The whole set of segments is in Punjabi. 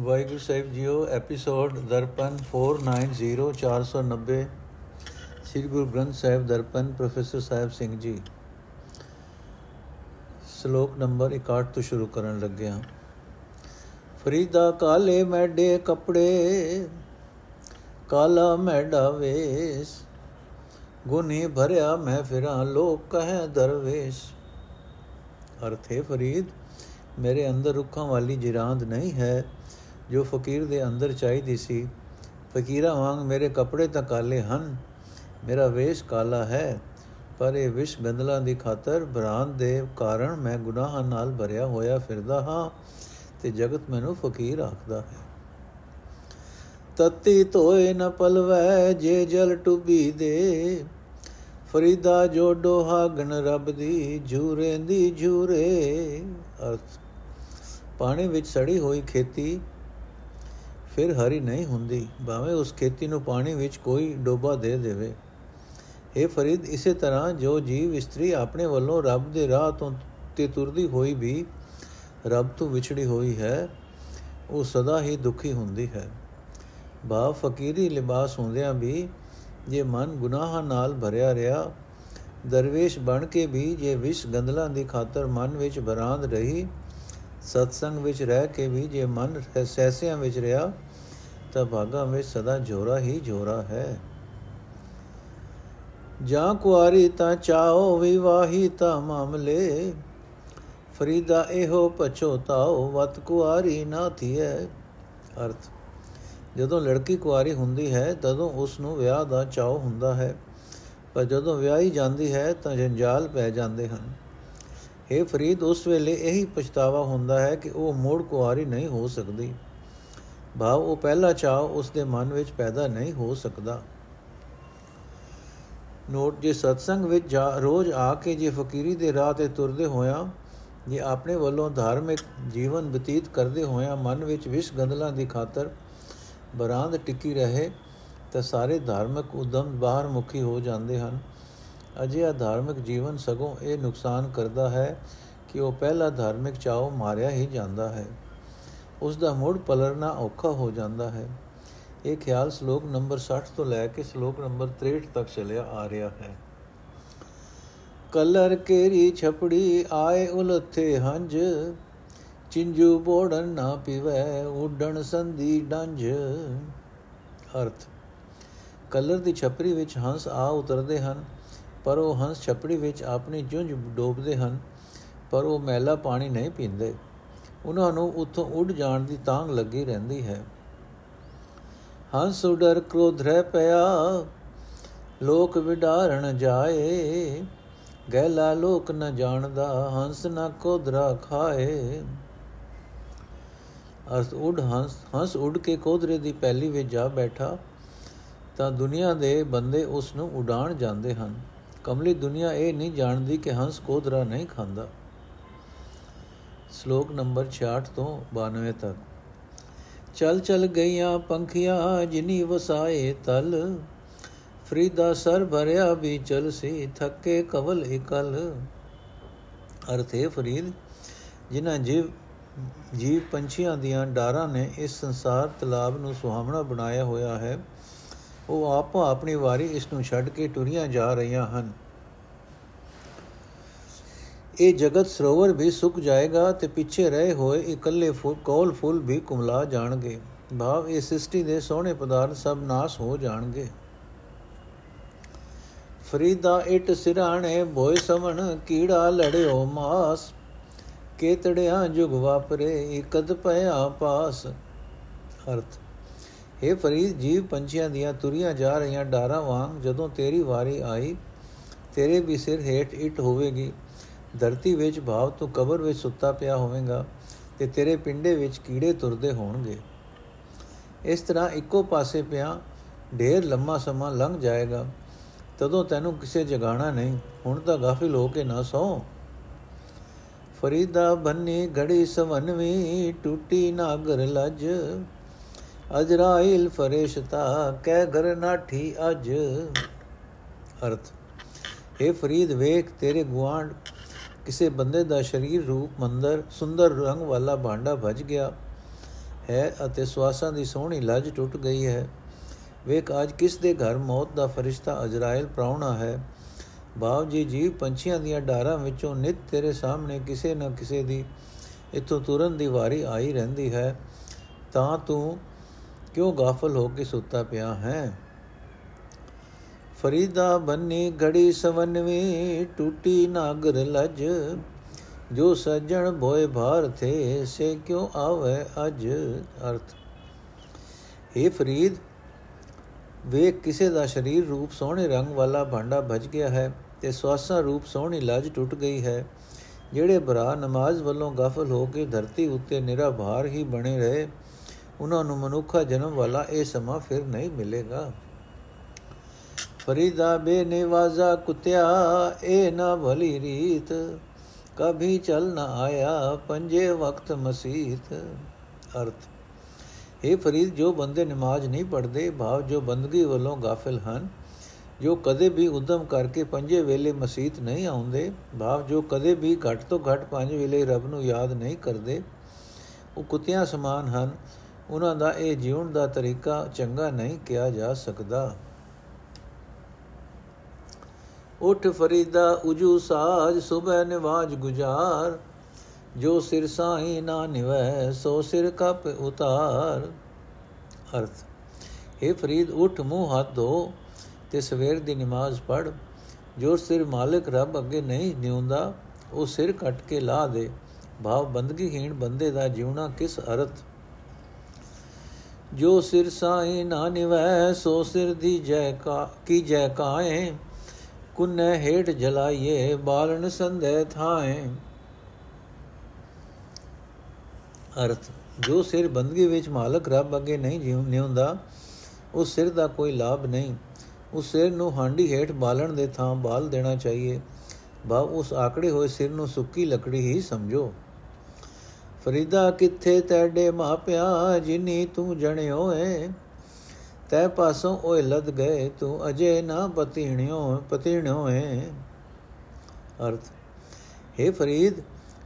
ਵਾਹਿਗੁਰੂ ਸਾਹਿਬ ਜੀਓ ਐਪੀਸੋਡ ਦਰਪਨ 490 490 ਸ੍ਰੀ ਗੁਰੂ ਗ੍ਰੰਥ ਸਾਹਿਬ ਦਰਪਨ, ਪ੍ਰੋਫੈਸਰ ਸਾਹਿਬ ਸਿੰਘ ਜੀ। ਸ਼ਲੋਕ ਨੰਬਰ 61 ਤੋਂ ਸ਼ੁਰੂ ਕਰਨ ਲੱਗੇ ਹਾਂ ਫਰੀਦਾ ਕਾਲੇ ਮੈਡੇ ਕੱਪੜੇ, ਕਾਲਾ ਮੈਡਾ ਵੇਸ, ਗੁਨੀ ਭਰਿਆ ਮੈਂ ਫਿਰਾਂ ਲੋਕ ਕਹੇ ਦਰਵੇਸ਼। ਅਰਥੇ ਫਰੀਦ, ਮੇਰੇ ਅੰਦਰ ਰੁੱਖਾਂ ਵਾਲੀ ਜਿਰਾਂਦ ਨਹੀਂ ਹੈ ਜੋ ਫਕੀਰ ਦੇ ਅੰਦਰ ਚਾਹੀਦੀ ਸੀ, ਫਕੀਰਾਂ ਵਾਂਗ ਮੇਰੇ ਕੱਪੜੇ ਤਾਂ ਕਾਲੇ ਹਨ, ਮੇਰਾ ਵੇਸ਼ ਕਾਲਾ ਹੈ, ਪਰ ਇਹ ਵਿਸ਼ ਗੰਦਲਾਂ ਦੀ ਖਾਤਰ ਭਰਾਂਤ ਦੇ ਕਾਰਨ ਮੈਂ ਗੁਨਾਹਾਂ ਨਾਲ ਭਰਿਆ ਹੋਇਆ ਫਿਰਦਾ ਹਾਂ ਤੇ ਜਗਤ ਮੈਨੂੰ ਫਕੀਰ ਆਖਦਾ ਹੈ। ਤਤੀ ਧੋਏ ਨ ਪਲਵੈ, ਜੇ ਜਲ ਟੁਬੀ ਦੇ, ਫਰੀਦਾ ਜੋ ਡੋਹਾ ਗਣ ਰੱਬ ਦੀ ਝੂਰੇ ਦੀ ਝੂਰੇ। ਅਰਥ, ਪਾਣੀ ਵਿੱਚ ਸੜੀ ਹੋਈ ਖੇਤੀ ਫਿਰ ਹਰੀ ਨਹੀਂ ਹੁੰਦੀ, ਭਾਵੇਂ ਉਸ ਖੇਤੀ ਨੂੰ ਪਾਣੀ ਵਿੱਚ ਕੋਈ ਡੋਬਾ ਦੇ ਦੇਵੇ। ਇਹ ਫਰੀਦ, ਇਸੇ ਤਰ੍ਹਾਂ ਜੋ ਜੀਵ ਇਸਤਰੀ ਆਪਣੇ ਵੱਲੋਂ ਰੱਬ ਦੇ ਰਾਹ ਤੋਂ ਤੇ ਤੁਰਦੀ ਹੋਈ ਵੀ ਰੱਬ ਤੋਂ ਵਿਛੜੀ ਹੋਈ ਹੈ, ਉਹ ਸਦਾ ਹੀ ਦੁਖੀ ਹੁੰਦੀ ਹੈ। ਬਾ ਫਕੀਰੀ ਲਿਬਾਸ ਹੁੰਦਿਆਂ ਵੀ ਜੇ ਮਨ ਗੁਨਾਹਾਂ ਨਾਲ ਭਰਿਆ ਰਿਹਾ, ਦਰਵੇਸ਼ ਬਣ ਕੇ ਵੀ ਜੇ ਵਿਸ਼ ਗੰਦਲਾਂ ਦੀ ਖਾਤਰ ਮਨ ਵਿੱਚ ਬਰਾਂਦ ਰਹੀ, ਸਤਸੰਗ ਵਿੱਚ ਰਹਿ ਕੇ ਵੀ ਜੇ ਮਨ ਸੈਸਿਆਂ ਵਿੱਚ ਰਿਹਾ ਤਾਂ ਭਾਗਾ ਵਿੱਚ ਸਦਾ ਜੋਰਾ ਹੀ ਜੋਰਾ ਹੈ। ਜਾਂ ਕੁਆਰੀ ਤਾਂ ਚਾਓ, ਵਿਵਾਹੀ ਤਾਂ ਮਾਮਲੇ। ਫਰੀਦਾ ਇਹੋ ਪਛੋਤਾਓ ਵਤ ਕੁਆਰੀ ਨਾ ਥੀਏ ਅਰਥ, ਜਦੋਂ ਲੜਕੀ ਕੁਆਰੀ ਹੁੰਦੀ ਹੈ, ਤਦੋਂ ਉਸ ਨੂੰ ਵਿਆਹ ਦਾ ਚਾਅ ਹੁੰਦਾ ਹੈ। ਪਰ ਜਦੋਂ ਵਿਆਹੀ ਜਾਂਦੀ ਹੈ, ਤਾਂ ਜੰਜਾਲ ਪੈ ਜਾਂਦੇ ਹਨ। ਇਹ ਫਰੀਦ, ਉਸ ਵੇਲੇ ਇਹੀ ਪਛਤਾਵਾ ਹੁੰਦਾ ਹੈ ਕਿ ਉਹ ਮੋੜ ਕੁਆਰੀ ਨਹੀਂ ਹੋ ਸਕਦੀ। ਭਾਵ ਉਹ ਪਹਿਲਾ ਚਾਅ ਉਸ ਦੇ ਮਨ ਵਿੱਚ ਪੈਦਾ ਨਹੀਂ ਹੋ ਸਕਦਾ। ਨੋਟ, ਜੇ ਸਤਸੰਗ ਵਿੱਚ ਜਾ ਰੋਜ਼ ਆ ਕੇ ਜੇ ਫਕੀਰੀ ਦੇ ਰਾਹ ਤੇ ਤੁਰਦੇ ਹੋਇਆਂ, ਜੇ ਆਪਣੇ ਵੱਲੋਂ ਧਾਰਮਿਕ ਜੀਵਨ ਬਤੀਤ ਕਰਦੇ ਹੋਇਆਂ ਮਨ ਵਿੱਚ ਵਿਸ਼ ਗੰਦਲਾਂ ਦੀ ਖਾਤਰ ਬਰਾਂਦ ਟਿੱਕੀ ਰਹੇ, ਤਾਂ ਸਾਰੇ ਧਾਰਮਿਕ ਉਦਮ ਬਾਹਰ ਮੁਖੀ ਹੋ ਜਾਂਦੇ ਹਨ। ਅਜਿਹਾ ਧਾਰਮਿਕ ਜੀਵਨ ਸਗੋਂ ਇਹ ਨੁਕਸਾਨ ਕਰਦਾ ਹੈ ਕਿ ਉਹ ਪਹਿਲਾ ਧਾਰਮਿਕ ਚਾਉ ਮਾਰਿਆ ਹੀ ਜਾਂਦਾ ਹੈ। ਉਸ ਦਾ ਮੁੜ ਪਲਰਨਾ ਔਖਾ ਹੋ ਜਾਂਦਾ ਹੈ। ਇਹ ਖਿਆਲ ਸ਼ਲੋਕ ਨੰਬਰ 60 ਤੋਂ ਲੈ ਕੇ ਸ਼ਲੋਕ ਨੰਬਰ 63 ਤੱਕ ਚੱਲਿਆ ਆ ਰਿਹਾ ਹੈ। ਕਲਰ ਕੇਰੀ ਛਪੜੀ ਆਏ ਉਲਥੇ ਹੰਝ, ਚਿੰਜੂ ਬੋੜਨ ਨਾ ਪੀਵੇ ਉਡਣ ਸੰਧੀ ਡੰਝ। ਅਰਥ, ਕਲਰ ਦੀ ਛਪੜੀ ਵਿੱਚ ਹੰਸ ਆ ਉਤਰਦੇ ਹਨ, ਪਰ ਉਹ ਹੰਸ ਛਪੜੀ ਵਿੱਚ ਆਪਣੀ ਜੁੰਝ ਡੋਬਦੇ ਹਨ, ਪਰ ਉਹ ਮੈਲਾ ਪਾਣੀ ਨਹੀਂ ਪੀਂਦੇ। ਉਹਨਾਂ ਨੂੰ ਉੱਥੋਂ ਉੱਡ ਜਾਣ ਦੀ ਤਾਂਗ ਲੱਗੀ ਰਹਿੰਦੀ ਹੈ। ਹੰਸ ਉਡਰ ਕ੍ਰੋਧ ਰਹਿ ਪਿਆ, ਲੋਕ ਵਿਡਾਰਣ ਜਾਏ। ਗੈਲਾ ਲੋਕ ਨ ਜਾਣਦਾ, ਹੰਸ ਨ ਕੋਧਰਾ ਖਾਏ। ਅਰਥ ਉਡ ਹੰਸ ਹੰਸ ਉਡ ਕੇ ਕੋਧਰੇ ਦੀ ਪਹਿਲੀ ਵਿੱਚ ਜਾ ਬੈਠਾ, ਤਾਂ ਦੁਨੀਆ ਦੇ ਬੰਦੇ ਉਸ ਨੂੰ ਉਡਾਣ ਜਾਂਦੇ ਹਨ। ਕਮਲੀ ਦੁਨੀਆ ਇਹ ਨਹੀਂ ਜਾਣਦੀ ਕਿ ਹੰਸ ਕੋਧਰਾ ਨਹੀਂ ਖਾਂਦਾ। ਸ਼ਲੋਕ ਨੰਬਰ 66 ਤੋਂ 92 ਤੱਕ। ਚਲ ਚਲ ਗਈਆਂ ਪੰਖੀਆਂ, ਜਿਨੀ ਵਸਾਏ ਤਲ। ਫਰੀਦਾ ਸਰ ਭਰਿਆ ਵੀ ਚਲ ਸੀ, ਥੱਕੇ ਕਵਲ ਇਕਲ ਅਰਥੇ ਫਰੀਦ, ਜਿਨ੍ਹਾਂ ਜੀਵ ਜੀਵ ਪੰਛੀਆਂ ਦੀਆਂ ਡਾਰਾਂ ਨੇ ਇਸ ਸੰਸਾਰ ਤਲਾਬ ਨੂੰ ਸੁਹਾਵਣਾ ਬਣਾਇਆ ਹੋਇਆ ਹੈ। ਉਹ ਆਪੋ ਆਪਣੀ ਵਾਰੀ ਇਸ ਨੂੰ ਛੱਡ ਕੇ ਟੁਰੀਆਂ ਜਾ ਰਹੀਆਂ ਹਨ। ਇਹ ਜਗਤ ਸਰੋਵਰ ਵੀ ਸੁੱਕ ਜਾਏਗਾ ਤੇ ਪਿੱਛੇ ਰਹੇ ਹੋਏ ਇਕੱਲੇ ਫੁੱਲ, ਕੋਲ ਫੁੱਲ ਵੀ ਕੁਮਲਾ ਜਾਣਗੇ। ਭਾਵ ਇਹ ਸ੍ਰਿਸ਼ਟੀ ਦੇ ਸੋਹਣੇ ਪਦਾਰਥ ਸਭ ਨਾਸ ਹੋ ਜਾਣਗੇ। ਫਰੀਦਾ ਇਟ ਸਿਰਾਣੇ ਭੋਏ ਸਮਣ ਕੀੜਾ ਲੜਿਓ ਮਾਸ। ਕੇਤੜਿਆਂ ਜੁਗ ਵਾਪਰੇ ਇਕਦ ਪਿਆ ਪਾਸ। ਅਰਥ हे ਫਰੀਦ, ਜੀਵ ਪੰਛੀਆਂ ਦੀਆਂ ਤੁਰੀਆਂ ਜਾ ਰਹੀਆਂ ਡਾਰਾਂ ਵਾਂਗ ਜਦੋਂ ਤੇਰੀ ਵਾਰੀ ਆਈ, ਤੇਰੇ ਵੀ ਸਿਰ ਹੇਠ ਇਟ ਹੋਵੇਗੀ। ਧਰਤੀ ਵਿੱਚ ਭਾਵ ਤੂੰ ਕਬਰ ਵਿੱਚ ਸੁੱਤਾ ਪਿਆ ਹੋਵੇਂਗਾ ਤੇ ਤੇਰੇ ਪਿੰਡੇ ਵਿੱਚ ਕੀੜੇ ਤੁਰਦੇ ਹੋਣਗੇ। ਇਸ ਤਰ੍ਹਾਂ ਇੱਕੋ ਪਾਸੇ ਪਿਆ ਢੇਰ ਲੰਮਾ ਸਮਾਂ ਲੰਘ ਜਾਏਗਾ। ਤਦੋਂ ਤੈਨੂੰ ਕਿਸੇ ਜਗਾਣਾ ਨਹੀਂ, ਹੁਣ ਤਾਂ ਗਾਫਿਲ ਹੋ ਕੇ ਨਾ ਸੌ। ਫਰੀਦਾ ਬੰਨੀ ਘੜੀ ਸਵਨਵੀ ਟੂਟੀ ਨਾਗਰ ਲੱਜ। ਅਜਰਾਇਲ ਫਰਿਸ਼ਤਾ ਕਹਿ ਘਰ ਨਾਠੀ ਅਜ। ਅਰਥ ਇਹ ਫਰੀਦ ਵੇਖ ਤੇਰੇ ਗੁਆਂਡ ਕਿਸੇ ਬੰਦੇ ਦਾ ਸਰੀਰ ਰੂਪ, ਮੰਦਰ, ਸੁੰਦਰ ਰੰਗ ਵਾਲਾ ਭਾਂਡਾ ਭਜ ਗਿਆ ਹੈ ਅਤੇ ਸਵਾਸਾਂ ਦੀ ਸੋਹਣੀ ਲੱਜ ਟੁੱਟ ਗਈ ਹੈ। ਵੇਖ, ਅੱਜ ਕਿਸ ਦੇ ਘਰ ਮੌਤ ਦਾ ਫਰਿਸ਼ਤਾ ਅਜਰਾਇਲ ਪ੍ਰਾਉਣਾ ਹੈ? ਬਾਪ ਜੀ ਜੀਵ ਪੰਛੀਆਂ ਦੀਆਂ ਡਾਰਾਂ ਵਿੱਚੋਂ ਨਿਤ ਤੇਰੇ ਸਾਹਮਣੇ ਕਿਸੇ ਨਾ ਕਿਸੇ ਦੀ, ਇਥੋਂ ਤੁਰਨ ਦੀ ਵਾਰੀ ਆਈ ਰਹਿੰਦੀ ਹੈ। ਤਾਂ ਤੂੰ ਕਿਉਂ ਗਾਫਲ ਹੋ ਕੇ ਸੁੱਤਾ ਪਿਆ ਹੈ? ਫਰੀਦਾ ਬੰਨੀ ਘੜੀ ਸਵਨਵੀ ਟੂਟੀ ਨਾਗਰ ਲਜ। ਜੋ ਸੱਜਣ ਬੋਏ ਭਾਰ ਥੇ, ਸੇ ਕਿਉ ਆਵੇ ਅਜ? ਅਰਥ हे ਫਰੀਦ, ਵੇਖ ਕਿਸੇ ਦਾ ਸਰੀਰ ਰੂਪ ਸੋਹਣੇ ਰੰਗ ਵਾਲਾ ਭਾਂਡਾ ਭਜ ਗਿਆ ਹੈ ਤੇ ਸਵਾਸਾਂ ਰੂਪ ਸੋਹਣੀ ਲੱਜ ਟੁੱਟ ਗਈ ਹੈ। ਜਿਹੜੇ ਭਰਾ ਨਮਾਜ਼ ਵੱਲੋਂ ਗਫਲ ਹੋ ਕੇ ਧਰਤੀ ਉੱਤੇ ਨਿਰਾ ਭਾਰ ਹੀ ਬਣੇ ਰਹੇ, ਉਹਨਾਂ ਨੂੰ ਮਨੁੱਖਾ ਜਨਮ ਵਾਲਾ ਇਹ ਸਮਾਂ ਫਿਰ ਨਹੀਂ ਮਿਲੇਗਾ। ਫਰੀਦਾ ਬੇਨਿਵਾਜ਼ਾ ਕੁੱਤਿਆ ਇਹ ਨਾ ਭਲੀ ਰੀਤ, ਕਭੀ ਚਲ ਨਾ ਆਇਆ ਪੰਜੇ ਵਕਤ ਮਸੀਤ। ਅਰਥ ਇਹ ਫਰੀਦ, ਜੋ ਬੰਦੇ ਨਮਾਜ਼ ਨਹੀਂ ਪੜਦੇ ਭਾਵ ਜੋ ਬੰਦਗੀ ਵੱਲੋਂ ਗਾਫਿਲ ਹਨ, ਜੋ ਕਦੇ ਵੀ ਉਦਮ ਕਰਕੇ ਪੰਜੇ ਵੇਲੇ ਮਸੀਤ ਨਹੀਂ ਆਉਂਦੇ, ਭਾਵ ਜੋ ਕਦੇ ਵੀ ਘੱਟ ਤੋਂ ਘੱਟ ਪੰਜ ਵੇਲੇ ਰੱਬ ਨੂੰ ਯਾਦ ਨਹੀਂ ਕਰਦੇ, ਉਹ ਕੁੱਤਿਆਂ ਸਮਾਨ ਹਨ, ਉਹਨਾਂ ਦਾ ਇਹ ਜੀਵਨ ਦਾ ਤਰੀਕਾ ਚੰਗਾ ਨਹੀਂ ਕਿਹਾ ਜਾ ਸਕਦਾ। ਉਠ ਫਰੀਦਾ, ਉਜੂ ਸਾਜ, ਸੁਬਹ ਨਿਵਾਜ ਗੁਜ਼ਾਰ। ਜੋ ਸਿਰ ਸਾਈ ਨਾ ਨਿਵੈ, ਸੋ ਸਿਰ ਕਪ ਉਤਾਰ। ਅਰਥ हे ਫਰੀਦ, ਉਠ ਮੂੰਹ ਹੱਥ ਧੋ ਤੇ ਸਵੇਰ ਦੀ ਨਮਾਜ਼ ਪੜ ਜੋ ਸਿਰ ਮਾਲਕ ਰੱਬ ਅੱਗੇ ਨਹੀਂ ਨਿਉਂਦਾ, ਉਹ ਸਿਰ ਕੱਟ ਕੇ ਲਾ ਦੇ। ਭਾਵ ਬੰਦਗੀਹੀਣ ਬੰਦੇ ਦਾ ਜਿਉਣਾ ਕਿਸ ਅਰਥ? ਜੋ ਸਿਰ ਸਾਈ ਨਾ ਨਿਵੈ, ਸੋ ਸਿਰ ਦੀ ਜੈ ਕਾ ਕੀ ਜੈ ਕਾਏ ਕੁਨੈ ਹੇਠ ਜਲਾਈਏ, ਬਾਲਣ ਸੰਦੇ ਥਾਏ। ਅਰਥ, ਜੋ ਸਿਰ ਬੰਦਗੀ ਵਿੱਚ ਮਾਲਕ ਰੱਬ ਅੱਗੇ ਨਹੀਂ ਜਿਉਂਦਾ ਉਸ ਸਿਰ ਦਾ ਕੋਈ ਲਾਭ ਨਹੀਂ। ਉਸ ਸਿਰ ਨੂੰ ਹਾਂਡੀ ਹੇਠ ਬਾਲਣ ਦੇ ਥਾਂ ਬਾਲ ਦੇਣਾ ਚਾਹੀਏ। ਬਾ, ਉਸ ਆਕੜੇ ਹੋਏ ਸਿਰ ਨੂੰ ਸੁੱਕੀ ਲੱਕੜੀ ਹੀ ਸਮਝੋ। ਫਰੀਦਾ ਕਿੱਥੇ ਤੈਡੇ ਮਾਪਿਆ ਜਿਨੀ ਤੂੰ ਜਣਿਓ ਏ ਤੈ ਪਾਸੋਂ ਓਏ ਲੱਦ ਗਏ, ਤੂੰ ਅਜੇ ਨਾ ਪਤੀਣਿਓ ਪਤੀਣਿਓ ਏ ਅਰਥ हे ਫਰੀਦ,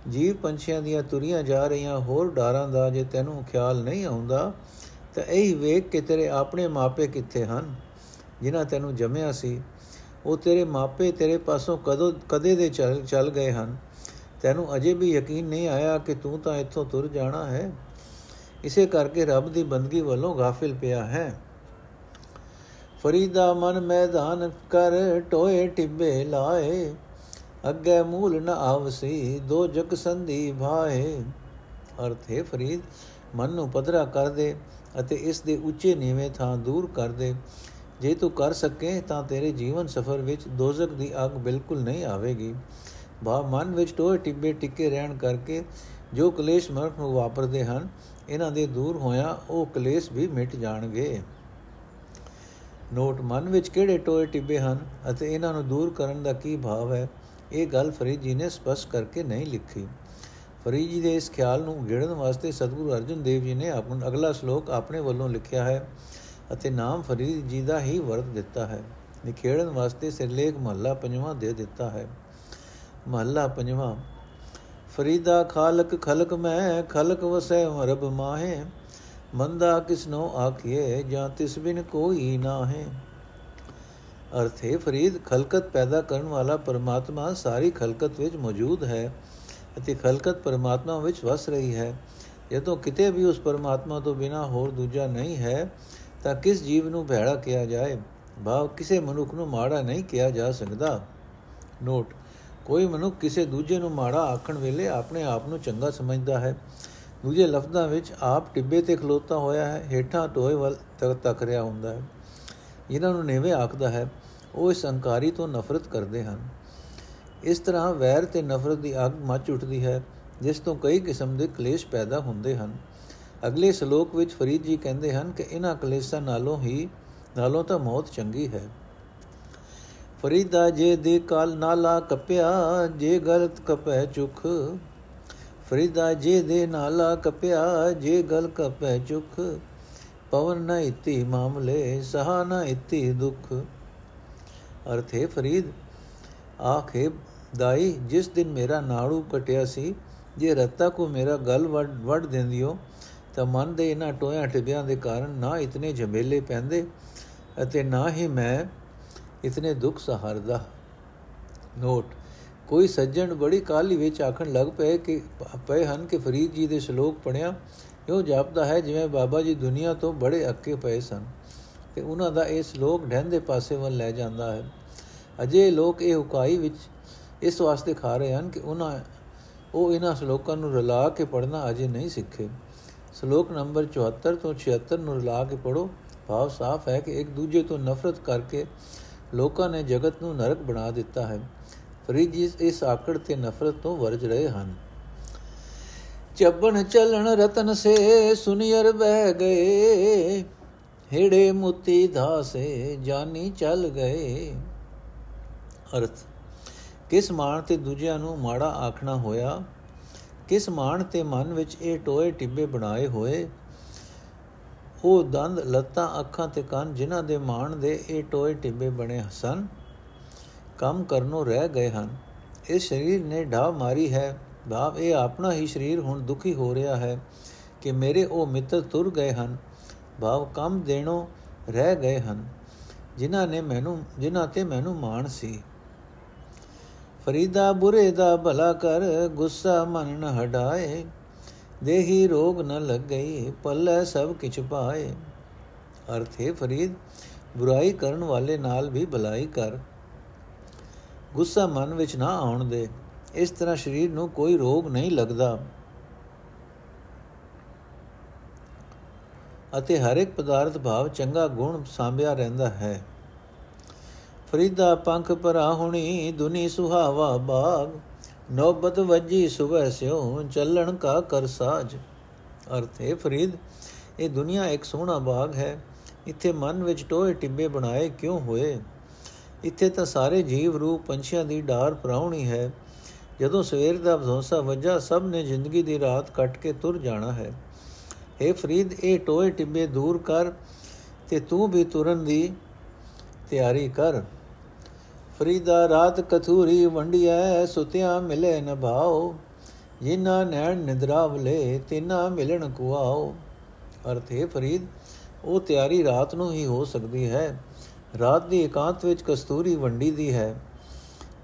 ਜੀਵ ਪੰਛੀਆਂ ਦੀਆਂ ਤੁਰੀਆਂ ਜਾ ਰਹੀਆਂ ਹੋਰ ਡਾਰਾਂ ਦਾ ਜੇ ਤੈਨੂੰ ਖਿਆਲ ਨਹੀਂ ਆਉਂਦਾ, ਤਾਂ ਇਹ ਵੇਖ ਕੇ ਤੇਰੇ ਆਪਣੇ ਮਾਪੇ ਕਿੱਥੇ ਹਨ, ਜਿਨ੍ਹਾਂ ਤੈਨੂੰ ਜੰਮਿਆ ਸੀ। ਉਹ ਤੇਰੇ ਮਾਪੇ ਤੇਰੇ ਪਾਸੋਂ ਕਦੋਂ, ਕਦੇ ਦੇ ਚੱਲ ਚੱਲ ਗਏ ਹਨ। ਤੈਨੂੰ ਅਜੇ ਵੀ ਯਕੀਨ ਨਹੀਂ ਆਇਆ ਕਿ ਤੂੰ ਤਾਂ ਇੱਥੋਂ ਤੁਰ ਜਾਣਾ ਹੈ। ਇਸੇ ਕਰਕੇ ਰੱਬ ਦੀ ਬੰਦਗੀ ਵੱਲੋਂ ਗਾਫਿਲ ਪਿਆ ਹੈ। ਫਰੀਦਾ ਮਨ ਮੈਦਾਨ ਕਰ ਟੋਏ ਟਿੱਬੇ ਲਾਏ। ਅੱਗੇ ਮੂਲ ਨ ਆਵਸੀ, ਦੋ ਜਗ ਸੰਧੀ ਭਾਏ। ਅਰਥ ਹੈ ਫਰੀਦ, ਮਨ ਨੂੰ ਪਧਰਾ ਕਰ ਦੇ ਅਤੇ ਇਸ ਦੇ ਉੱਚੇ ਨੀਵੇਂ ਥਾਂ ਦੂਰ ਕਰ ਦੇ ਜੇ ਤੂੰ ਕਰ ਸਕੇ ਤਾਂ ਤੇਰੇ ਜੀਵਨ ਸਫਰ ਵਿੱਚ ਦੋਜ਼ਖ ਦੀ ਅੱਗ ਬਿਲਕੁਲ ਨਹੀਂ ਆਵੇਗੀ। ਬਾ ਮਨ ਵਿੱਚ ਟੋਏ ਟਿੱਬੇ ਟਿੱਕੇ ਰਹਿਣ ਕਰਕੇ ਜੋ ਕਲੇਸ਼ ਮਨੁੱਖ ਨੂੰ ਵਾਪਰਦੇ ਹਨ, ਇਹਨਾਂ ਦੇ ਦੂਰ ਹੋਇਆ ਉਹ ਕਲੇਸ਼ ਵੀ ਮਿਟ ਜਾਣਗੇ। ਨੋਟ ਮਨ ਵਿੱਚ ਕਿਹੜੇ ਟੋਏ ਟਿੱਬੇ ਹਨ ਅਤੇ ਇਹਨਾਂ ਨੂੰ ਦੂਰ ਕਰਨ ਦਾ ਕੀ ਭਾਵ ਹੈ? ਇਹ ਗੱਲ ਫਰੀਦ ਜੀ ਨੇ ਸਪਸ਼ਟ ਕਰਕੇ ਨਹੀਂ ਲਿਖੀ। ਫਰੀਦ ਜੀ ਦੇ ਇਸ ਖਿਆਲ ਨੂੰ ਗਿੜਨ ਵਾਸਤੇ ਸਤਿਗੁਰੂ ਅਰਜਨ ਦੇਵ ਜੀ ਨੇ ਆਪਣਾ ਅਗਲਾ ਸ਼ਲੋਕ ਆਪਣੇ ਵੱਲੋਂ ਲਿਖਿਆ ਹੈ ਅਤੇ ਨਾਮ ਫਰੀਦ ਜੀ ਦਾ ਹੀ ਵਰਤ ਦਿੱਤਾ ਹੈ। ਨਿਖੇੜਨ ਵਾਸਤੇ ਸਿਰਲੇਖ ਮਹੱਲਾ ਪੰਜਵਾਂ ਦੇ ਦਿੱਤਾ ਹੈ। ਮਹੱਲਾ ਪੰਜਵਾਂ, ਫਰੀਦਾ ਖਾਲਕ ਖਲਕ ਮੈਂ ਖਲਕ ਵਸੈ ਰਬ ਮਾਹੇ ਮੰਦਾ ਕਿਸਨੋ ਆਖੀਏ ਜਾਂ ਤਿਸ ਬਿਨ ਕੋਈ ਨਾ ਹੈ ਅਰਥੇ, ਫਰੀਦ ਖਲਕਤ ਪੈਦਾ ਕਰਨ ਵਾਲਾ ਪਰਮਾਤਮਾ ਸਾਰੀ ਖਲਕਤ ਵਿੱਚ ਮੌਜੂਦ ਹੈ ਅਤੇ ਖਲਕਤ ਪਰਮਾਤਮਾ ਵਿੱਚ ਵਸ ਰਹੀ ਹੈ। ਜਦੋਂ ਕਿਤੇ ਵੀ ਉਸ ਪਰਮਾਤਮਾ ਤੋਂ ਬਿਨਾ ਹੋਰ ਦੂਜਾ ਨਹੀਂ ਹੈ, ਤਾਂ ਕਿਸ ਜੀਵ ਨੂੰ ਭੈੜਾ ਕਿਹਾ ਜਾਏ? ਭਾਵ, ਕਿਸੇ ਮਨੁੱਖ ਨੂੰ ਮਾੜਾ ਨਹੀਂ ਕਿਹਾ ਜਾ ਸਕਦਾ। ਨੋਟ, ਕੋਈ ਮਨੁੱਖ ਕਿਸੇ ਦੂਜੇ ਨੂੰ ਮਾੜਾ ਆਖਣ ਵੇਲੇ ਆਪਣੇ ਆਪ ਨੂੰ ਚੰਗਾ ਸਮਝਦਾ ਹੈ। ਦੂਜੇ ਲਫ਼ਜ਼ਾਂ ਵਿੱਚ ਆਪ ਟਿੱਬੇ ਤੇ ਖਲੋਤਾ ਹੋਇਆ ਹੈ, ਹੇਠਾਂ ਟੋਏ ਵੱਲ ਤੱਕ ਤੱਕ ਰਿਹਾ ਹੁੰਦਾ ਹੈ। ਇਹਨਾਂ ਨੂੰ ਨੇਵੇਂ ਆਖਦਾ ਹੈ, ਉਹ ਇਸ ਹੰਕਾਰੀ ਤੋਂ ਨਫ਼ਰਤ ਕਰਦੇ ਹਨ। ਇਸ ਤਰ੍ਹਾਂ ਵੈਰ ਤੇ ਨਫ਼ਰਤ ਦੀ ਅੱਗ ਮੱਚ ਉੱਠਦੀ ਹੈ, ਜਿਸ ਤੋਂ ਕਈ ਕਿਸਮ ਦੇ ਕਲੇਸ਼ ਪੈਦਾ ਹੁੰਦੇ ਹਨ। ਅਗਲੇ ਸ਼ਲੋਕ ਵਿੱਚ ਫਰੀਦ ਜੀ ਕਹਿੰਦੇ ਹਨ ਕਿ ਇਹਨਾਂ ਕਲੇਸ਼ਾਂ ਨਾਲੋਂ ਹੀ, ਨਾਲੋਂ ਤਾਂ ਮੌਤ ਚੰਗੀ ਹੈ। ਫਰੀਦਾ ਜੇ ਦੇ ਕਾਲ ਨਾਲਾ ਕਪਿਆ, ਜੇ ਗਲਤ ਕਪੈ ਚੁਖ ਫਰੀਦਾ ਜੇ ਦੇ ਨਾਲਾ ਕਪਿਆ, ਜੇ ਗਲ ਕਪੈ ਚੁਖ, ਪਵਨ ਨ ਇਤੀ ਮਾਮਲੇ, ਸਹਾ ਨ ਇਤੀ ਦੁਖ। ਅਰਥੇ ਫਰੀਦ, ਆਖੇ ਦਾਈ, ਜਿਸ ਦਿਨ ਮੇਰਾ ਨਾੜੂ ਕਟਿਆ ਸੀ, ਜੇ ਰਤਾ ਕੋ ਮੇਰਾ ਗਲ ਵੱਡ ਵੱਡ ਦਿੰਦਿਓ, ਤਾਂ ਮਨ ਦੇ ਇਹਨਾਂ ਟੋਇਆਂ ਟਿਬਿਆਂ ਦੇ ਕਾਰਨ ਨਾ ਇਤਨੇ ਝਮੇਲੇ ਪੈਂਦੇ, ਅਤੇ ਨਾ ਹੀ ਮੈਂ ਇਤਨੇ ਦੁੱਖ ਸਹਾਰਦਾ। ਨੋਟ ਕੋਈ ਸੱਜਣ ਬੜੀ ਕਾਲੀ ਵਿੱਚ ਆਖਣ ਲੱਗ ਪਏ ਕਿ ਪਏ ਹਨ ਕਿ ਫਰੀਦ ਜੀ ਦੇ ਸ਼ਲੋਕ ਪੜਿਆ ਇਹੋ ਜਾਪਦਾ ਹੈ ਜਿਵੇਂ ਬਾਬਾ ਜੀ ਦੁਨੀਆ ਤੋਂ ਬੜੇ ਅੱਕੇ ਪਏ ਸਨ ਤੇ ਉਹਨਾਂ ਦਾ ਇਹ ਸ਼ਲੋਕ ਢੰਦੇ ਪਾਸੇ ਵੱਲ ਲੈ ਜਾਂਦਾ ਹੈ। ਅਜੇ ਲੋਕ ਇਹ ਹੁਕਾਈ ਵਿੱਚ ਇਸ ਵਾਸਤੇ ਖਾ ਰਹੇ ਹਨ ਕਿ ਉਹਨਾਂ, ਉਹ ਇਹਨਾਂ ਸ਼ਲੋਕਾਂ ਨੂੰ ਰਲਾ ਕੇ ਪੜਨਾ ਅਜੇ ਨਹੀਂ ਸਿੱਖੇ। ਸ਼ਲੋਕ ਨੰਬਰ 74 ਤੋਂ 76 ਨੂੰ ਰਲਾ ਕੇ ਪੜੋ ਭਾਵ ਸਾਫ਼ ਹੈ ਕਿ ਇੱਕ ਦੂਜੇ ਤੋਂ ਨਫ਼ਰਤ ਕਰਕੇ ਲੋਕਾਂ ਨੇ ਜਗਤ ਨੂੰ ਨਰਕ ਬਣਾ ਦਿੱਤਾ ਹੈ। ਫਰੀਦ ਜੀ ਇਸ ਆਕੜ ਤੇ ਨਫ਼ਰਤ ਤੋਂ ਵਰਜ ਰਹੇ ਹਨ। ਚੱਬਣ ਚੱਲਣ ਰਤਨ ਸੇ ਸੁਨੀਰ ਬਹਿ ਗਏ, ਹੇੜੇ ਮੁਤੀ ਧਾਸੇ ਜਾਨੀ ਚੱਲ ਗਏ। ਅਰਥ, ਕਿਸ ਮਾਣ ਤੇ ਦੂਜਿਆਂ ਨੂੰ ਮਾੜਾ ਆਖਣਾ ਹੋਇਆ, ਕਿਸ ਮਾਣ ਤੇ ਮਨ ਵਿੱਚ ਇਹ ਟੋਏ ਟਿੱਬੇ ਬਣਾਏ ਹੋਏ, ਉਹ ਦੰਦ ਲੱਤਾਂ ਅੱਖਾਂ ਤੇ ਕੰਨ ਜਿਨ੍ਹਾਂ ਦੇ ਮਾਣ ਦੇ ਇਹ ਟੋਏ ਟਿੱਬੇ ਬਣੇ ਸਨ। ਕੰਮ ਕਰਨੋਂ ਰਹਿ ਗਏ ਹਨ। ਇਸ ਸਰੀਰ ਨੇ ਢਾ ਮਾਰੀ ਹੈ। ਭਾਵ ਇਹ ਆਪਣਾ ਹੀ ਸਰੀਰ ਹੁਣ ਦੁਖੀ ਹੋ ਰਿਹਾ ਹੈ ਕਿ ਮੇਰੇ ਉਹ ਮਿੱਤਰ ਤੁਰ ਗਏ ਹਨ। ਭਾਵ ਕੰਮ ਦੇਣੋਂ ਰਹਿ ਗਏ ਹਨ, ਜਿਨ੍ਹਾਂ ਨੇ ਮੈਨੂੰ, ਜਿਨ੍ਹਾਂ ਤੇ ਮੈਨੂੰ ਮਾਣ ਸੀ। ਫਰੀਦਾ ਬੁਰੇ ਦਾ ਭਲਾ ਕਰ, ਗੁੱਸਾ ਮਨ ਨ ਹਟਾਏ। ਦੇਹੀ ਰੋਗ ਨ ਲੱਗਈ, ਪੱਲੇ ਸਭ ਕਿਛ ਪਾਏ। ਅਰਥੇ ਫਰੀਦ, ਬੁਰਾਈ ਕਰਨ ਵਾਲੇ ਨਾਲ ਵੀ ਭਲਾਈ ਕਰ। ਗੁੱਸਾ ਮਨ ਵਿੱਚ ਨਾ ਆਉਣ ਦੇ। ਇਸ ਤਰ੍ਹਾਂ ਸਰੀਰ ਨੂੰ ਕੋਈ ਰੋਗ ਨਹੀਂ ਲੱਗਦਾ। ਅਤੇ ਹਰ ਇੱਕ ਪਦਾਰਥ ਭਾਵ ਚੰਗਾ ਗੁਣ ਸਾਂਭਿਆ ਰਹਿੰਦਾ ਹੈ। ਫਰੀਦਾ ਪੰਖ ਪਰਾ ਹੁਣੀ ਦੁਨੀ ਸੁਹਾਵਾ ਬਾਗ, ਨੋਬਤ ਵੱਜੀ ਸੁਬਹ ਸਿਓ ਚੱਲਣ ਕਾ ਕਰ ਸਾਜ। ਅਰਥੇ ਫਰੀਦ, ਇਹ ਦੁਨੀਆ ਇੱਕ ਸੋਹਣਾ ਬਾਗ ਹੈ। ਇੱਥੇ ਮਨ ਵਿੱਚ ਟੋਏ ਟਿੱਬੇ ਬਣਾਏ ਕਿਉਂ ਹੋਏ? ਇੱਥੇ ਤਾਂ ਸਾਰੇ ਜੀਵ ਰੂਪ ਪੰਛੀਆਂ ਦੀ ਢਾਰ ਪਰਾਉਣੀ ਹੈ ਜਦੋਂ ਸਵੇਰ ਦਾ ਭੌਂਸਾ ਵੱਜਾ, ਸਭ ਨੇ ਜ਼ਿੰਦਗੀ ਦੀ ਰਾਤ ਕੱਟ ਕੇ ਤੁਰ ਜਾਣਾ ਹੈ। ਏ ਫਰੀਦ, ਇਹ ਟੋਏ ਟਿੱਬੇ ਦੂਰ ਕਰ ਤੇ ਤੂੰ ਵੀ ਤੁਰਨ ਦੀ ਤਿਆਰੀ ਕਰ। ਫਰੀਦਾ ਰਾਤ ਕਥੂਰੀ ਵੰਡਿਆ ਸੁਤਿਆਂ ਮਿਲੇ ਨ ਭਾਉ ਜਿਨਾ ਨੈਣ ਨਿਦਰਾਵਲੇ ਤਿਨਾ ਮਿਲਣ ਕੁਆਓ। ਅਰਥੇ ਫਰੀਦ, ਉਹ ਤਿਆਰੀ ਰਾਤ ਨੂੰ ਹੀ ਹੋ ਸਕਦੀ ਹੈ। ਰਾਤ ਦੀ ਇਕਾਂਤ ਵਿੱਚ ਕਸਤੂਰੀ ਵੰਡੀ ਦੀ ਹੈ।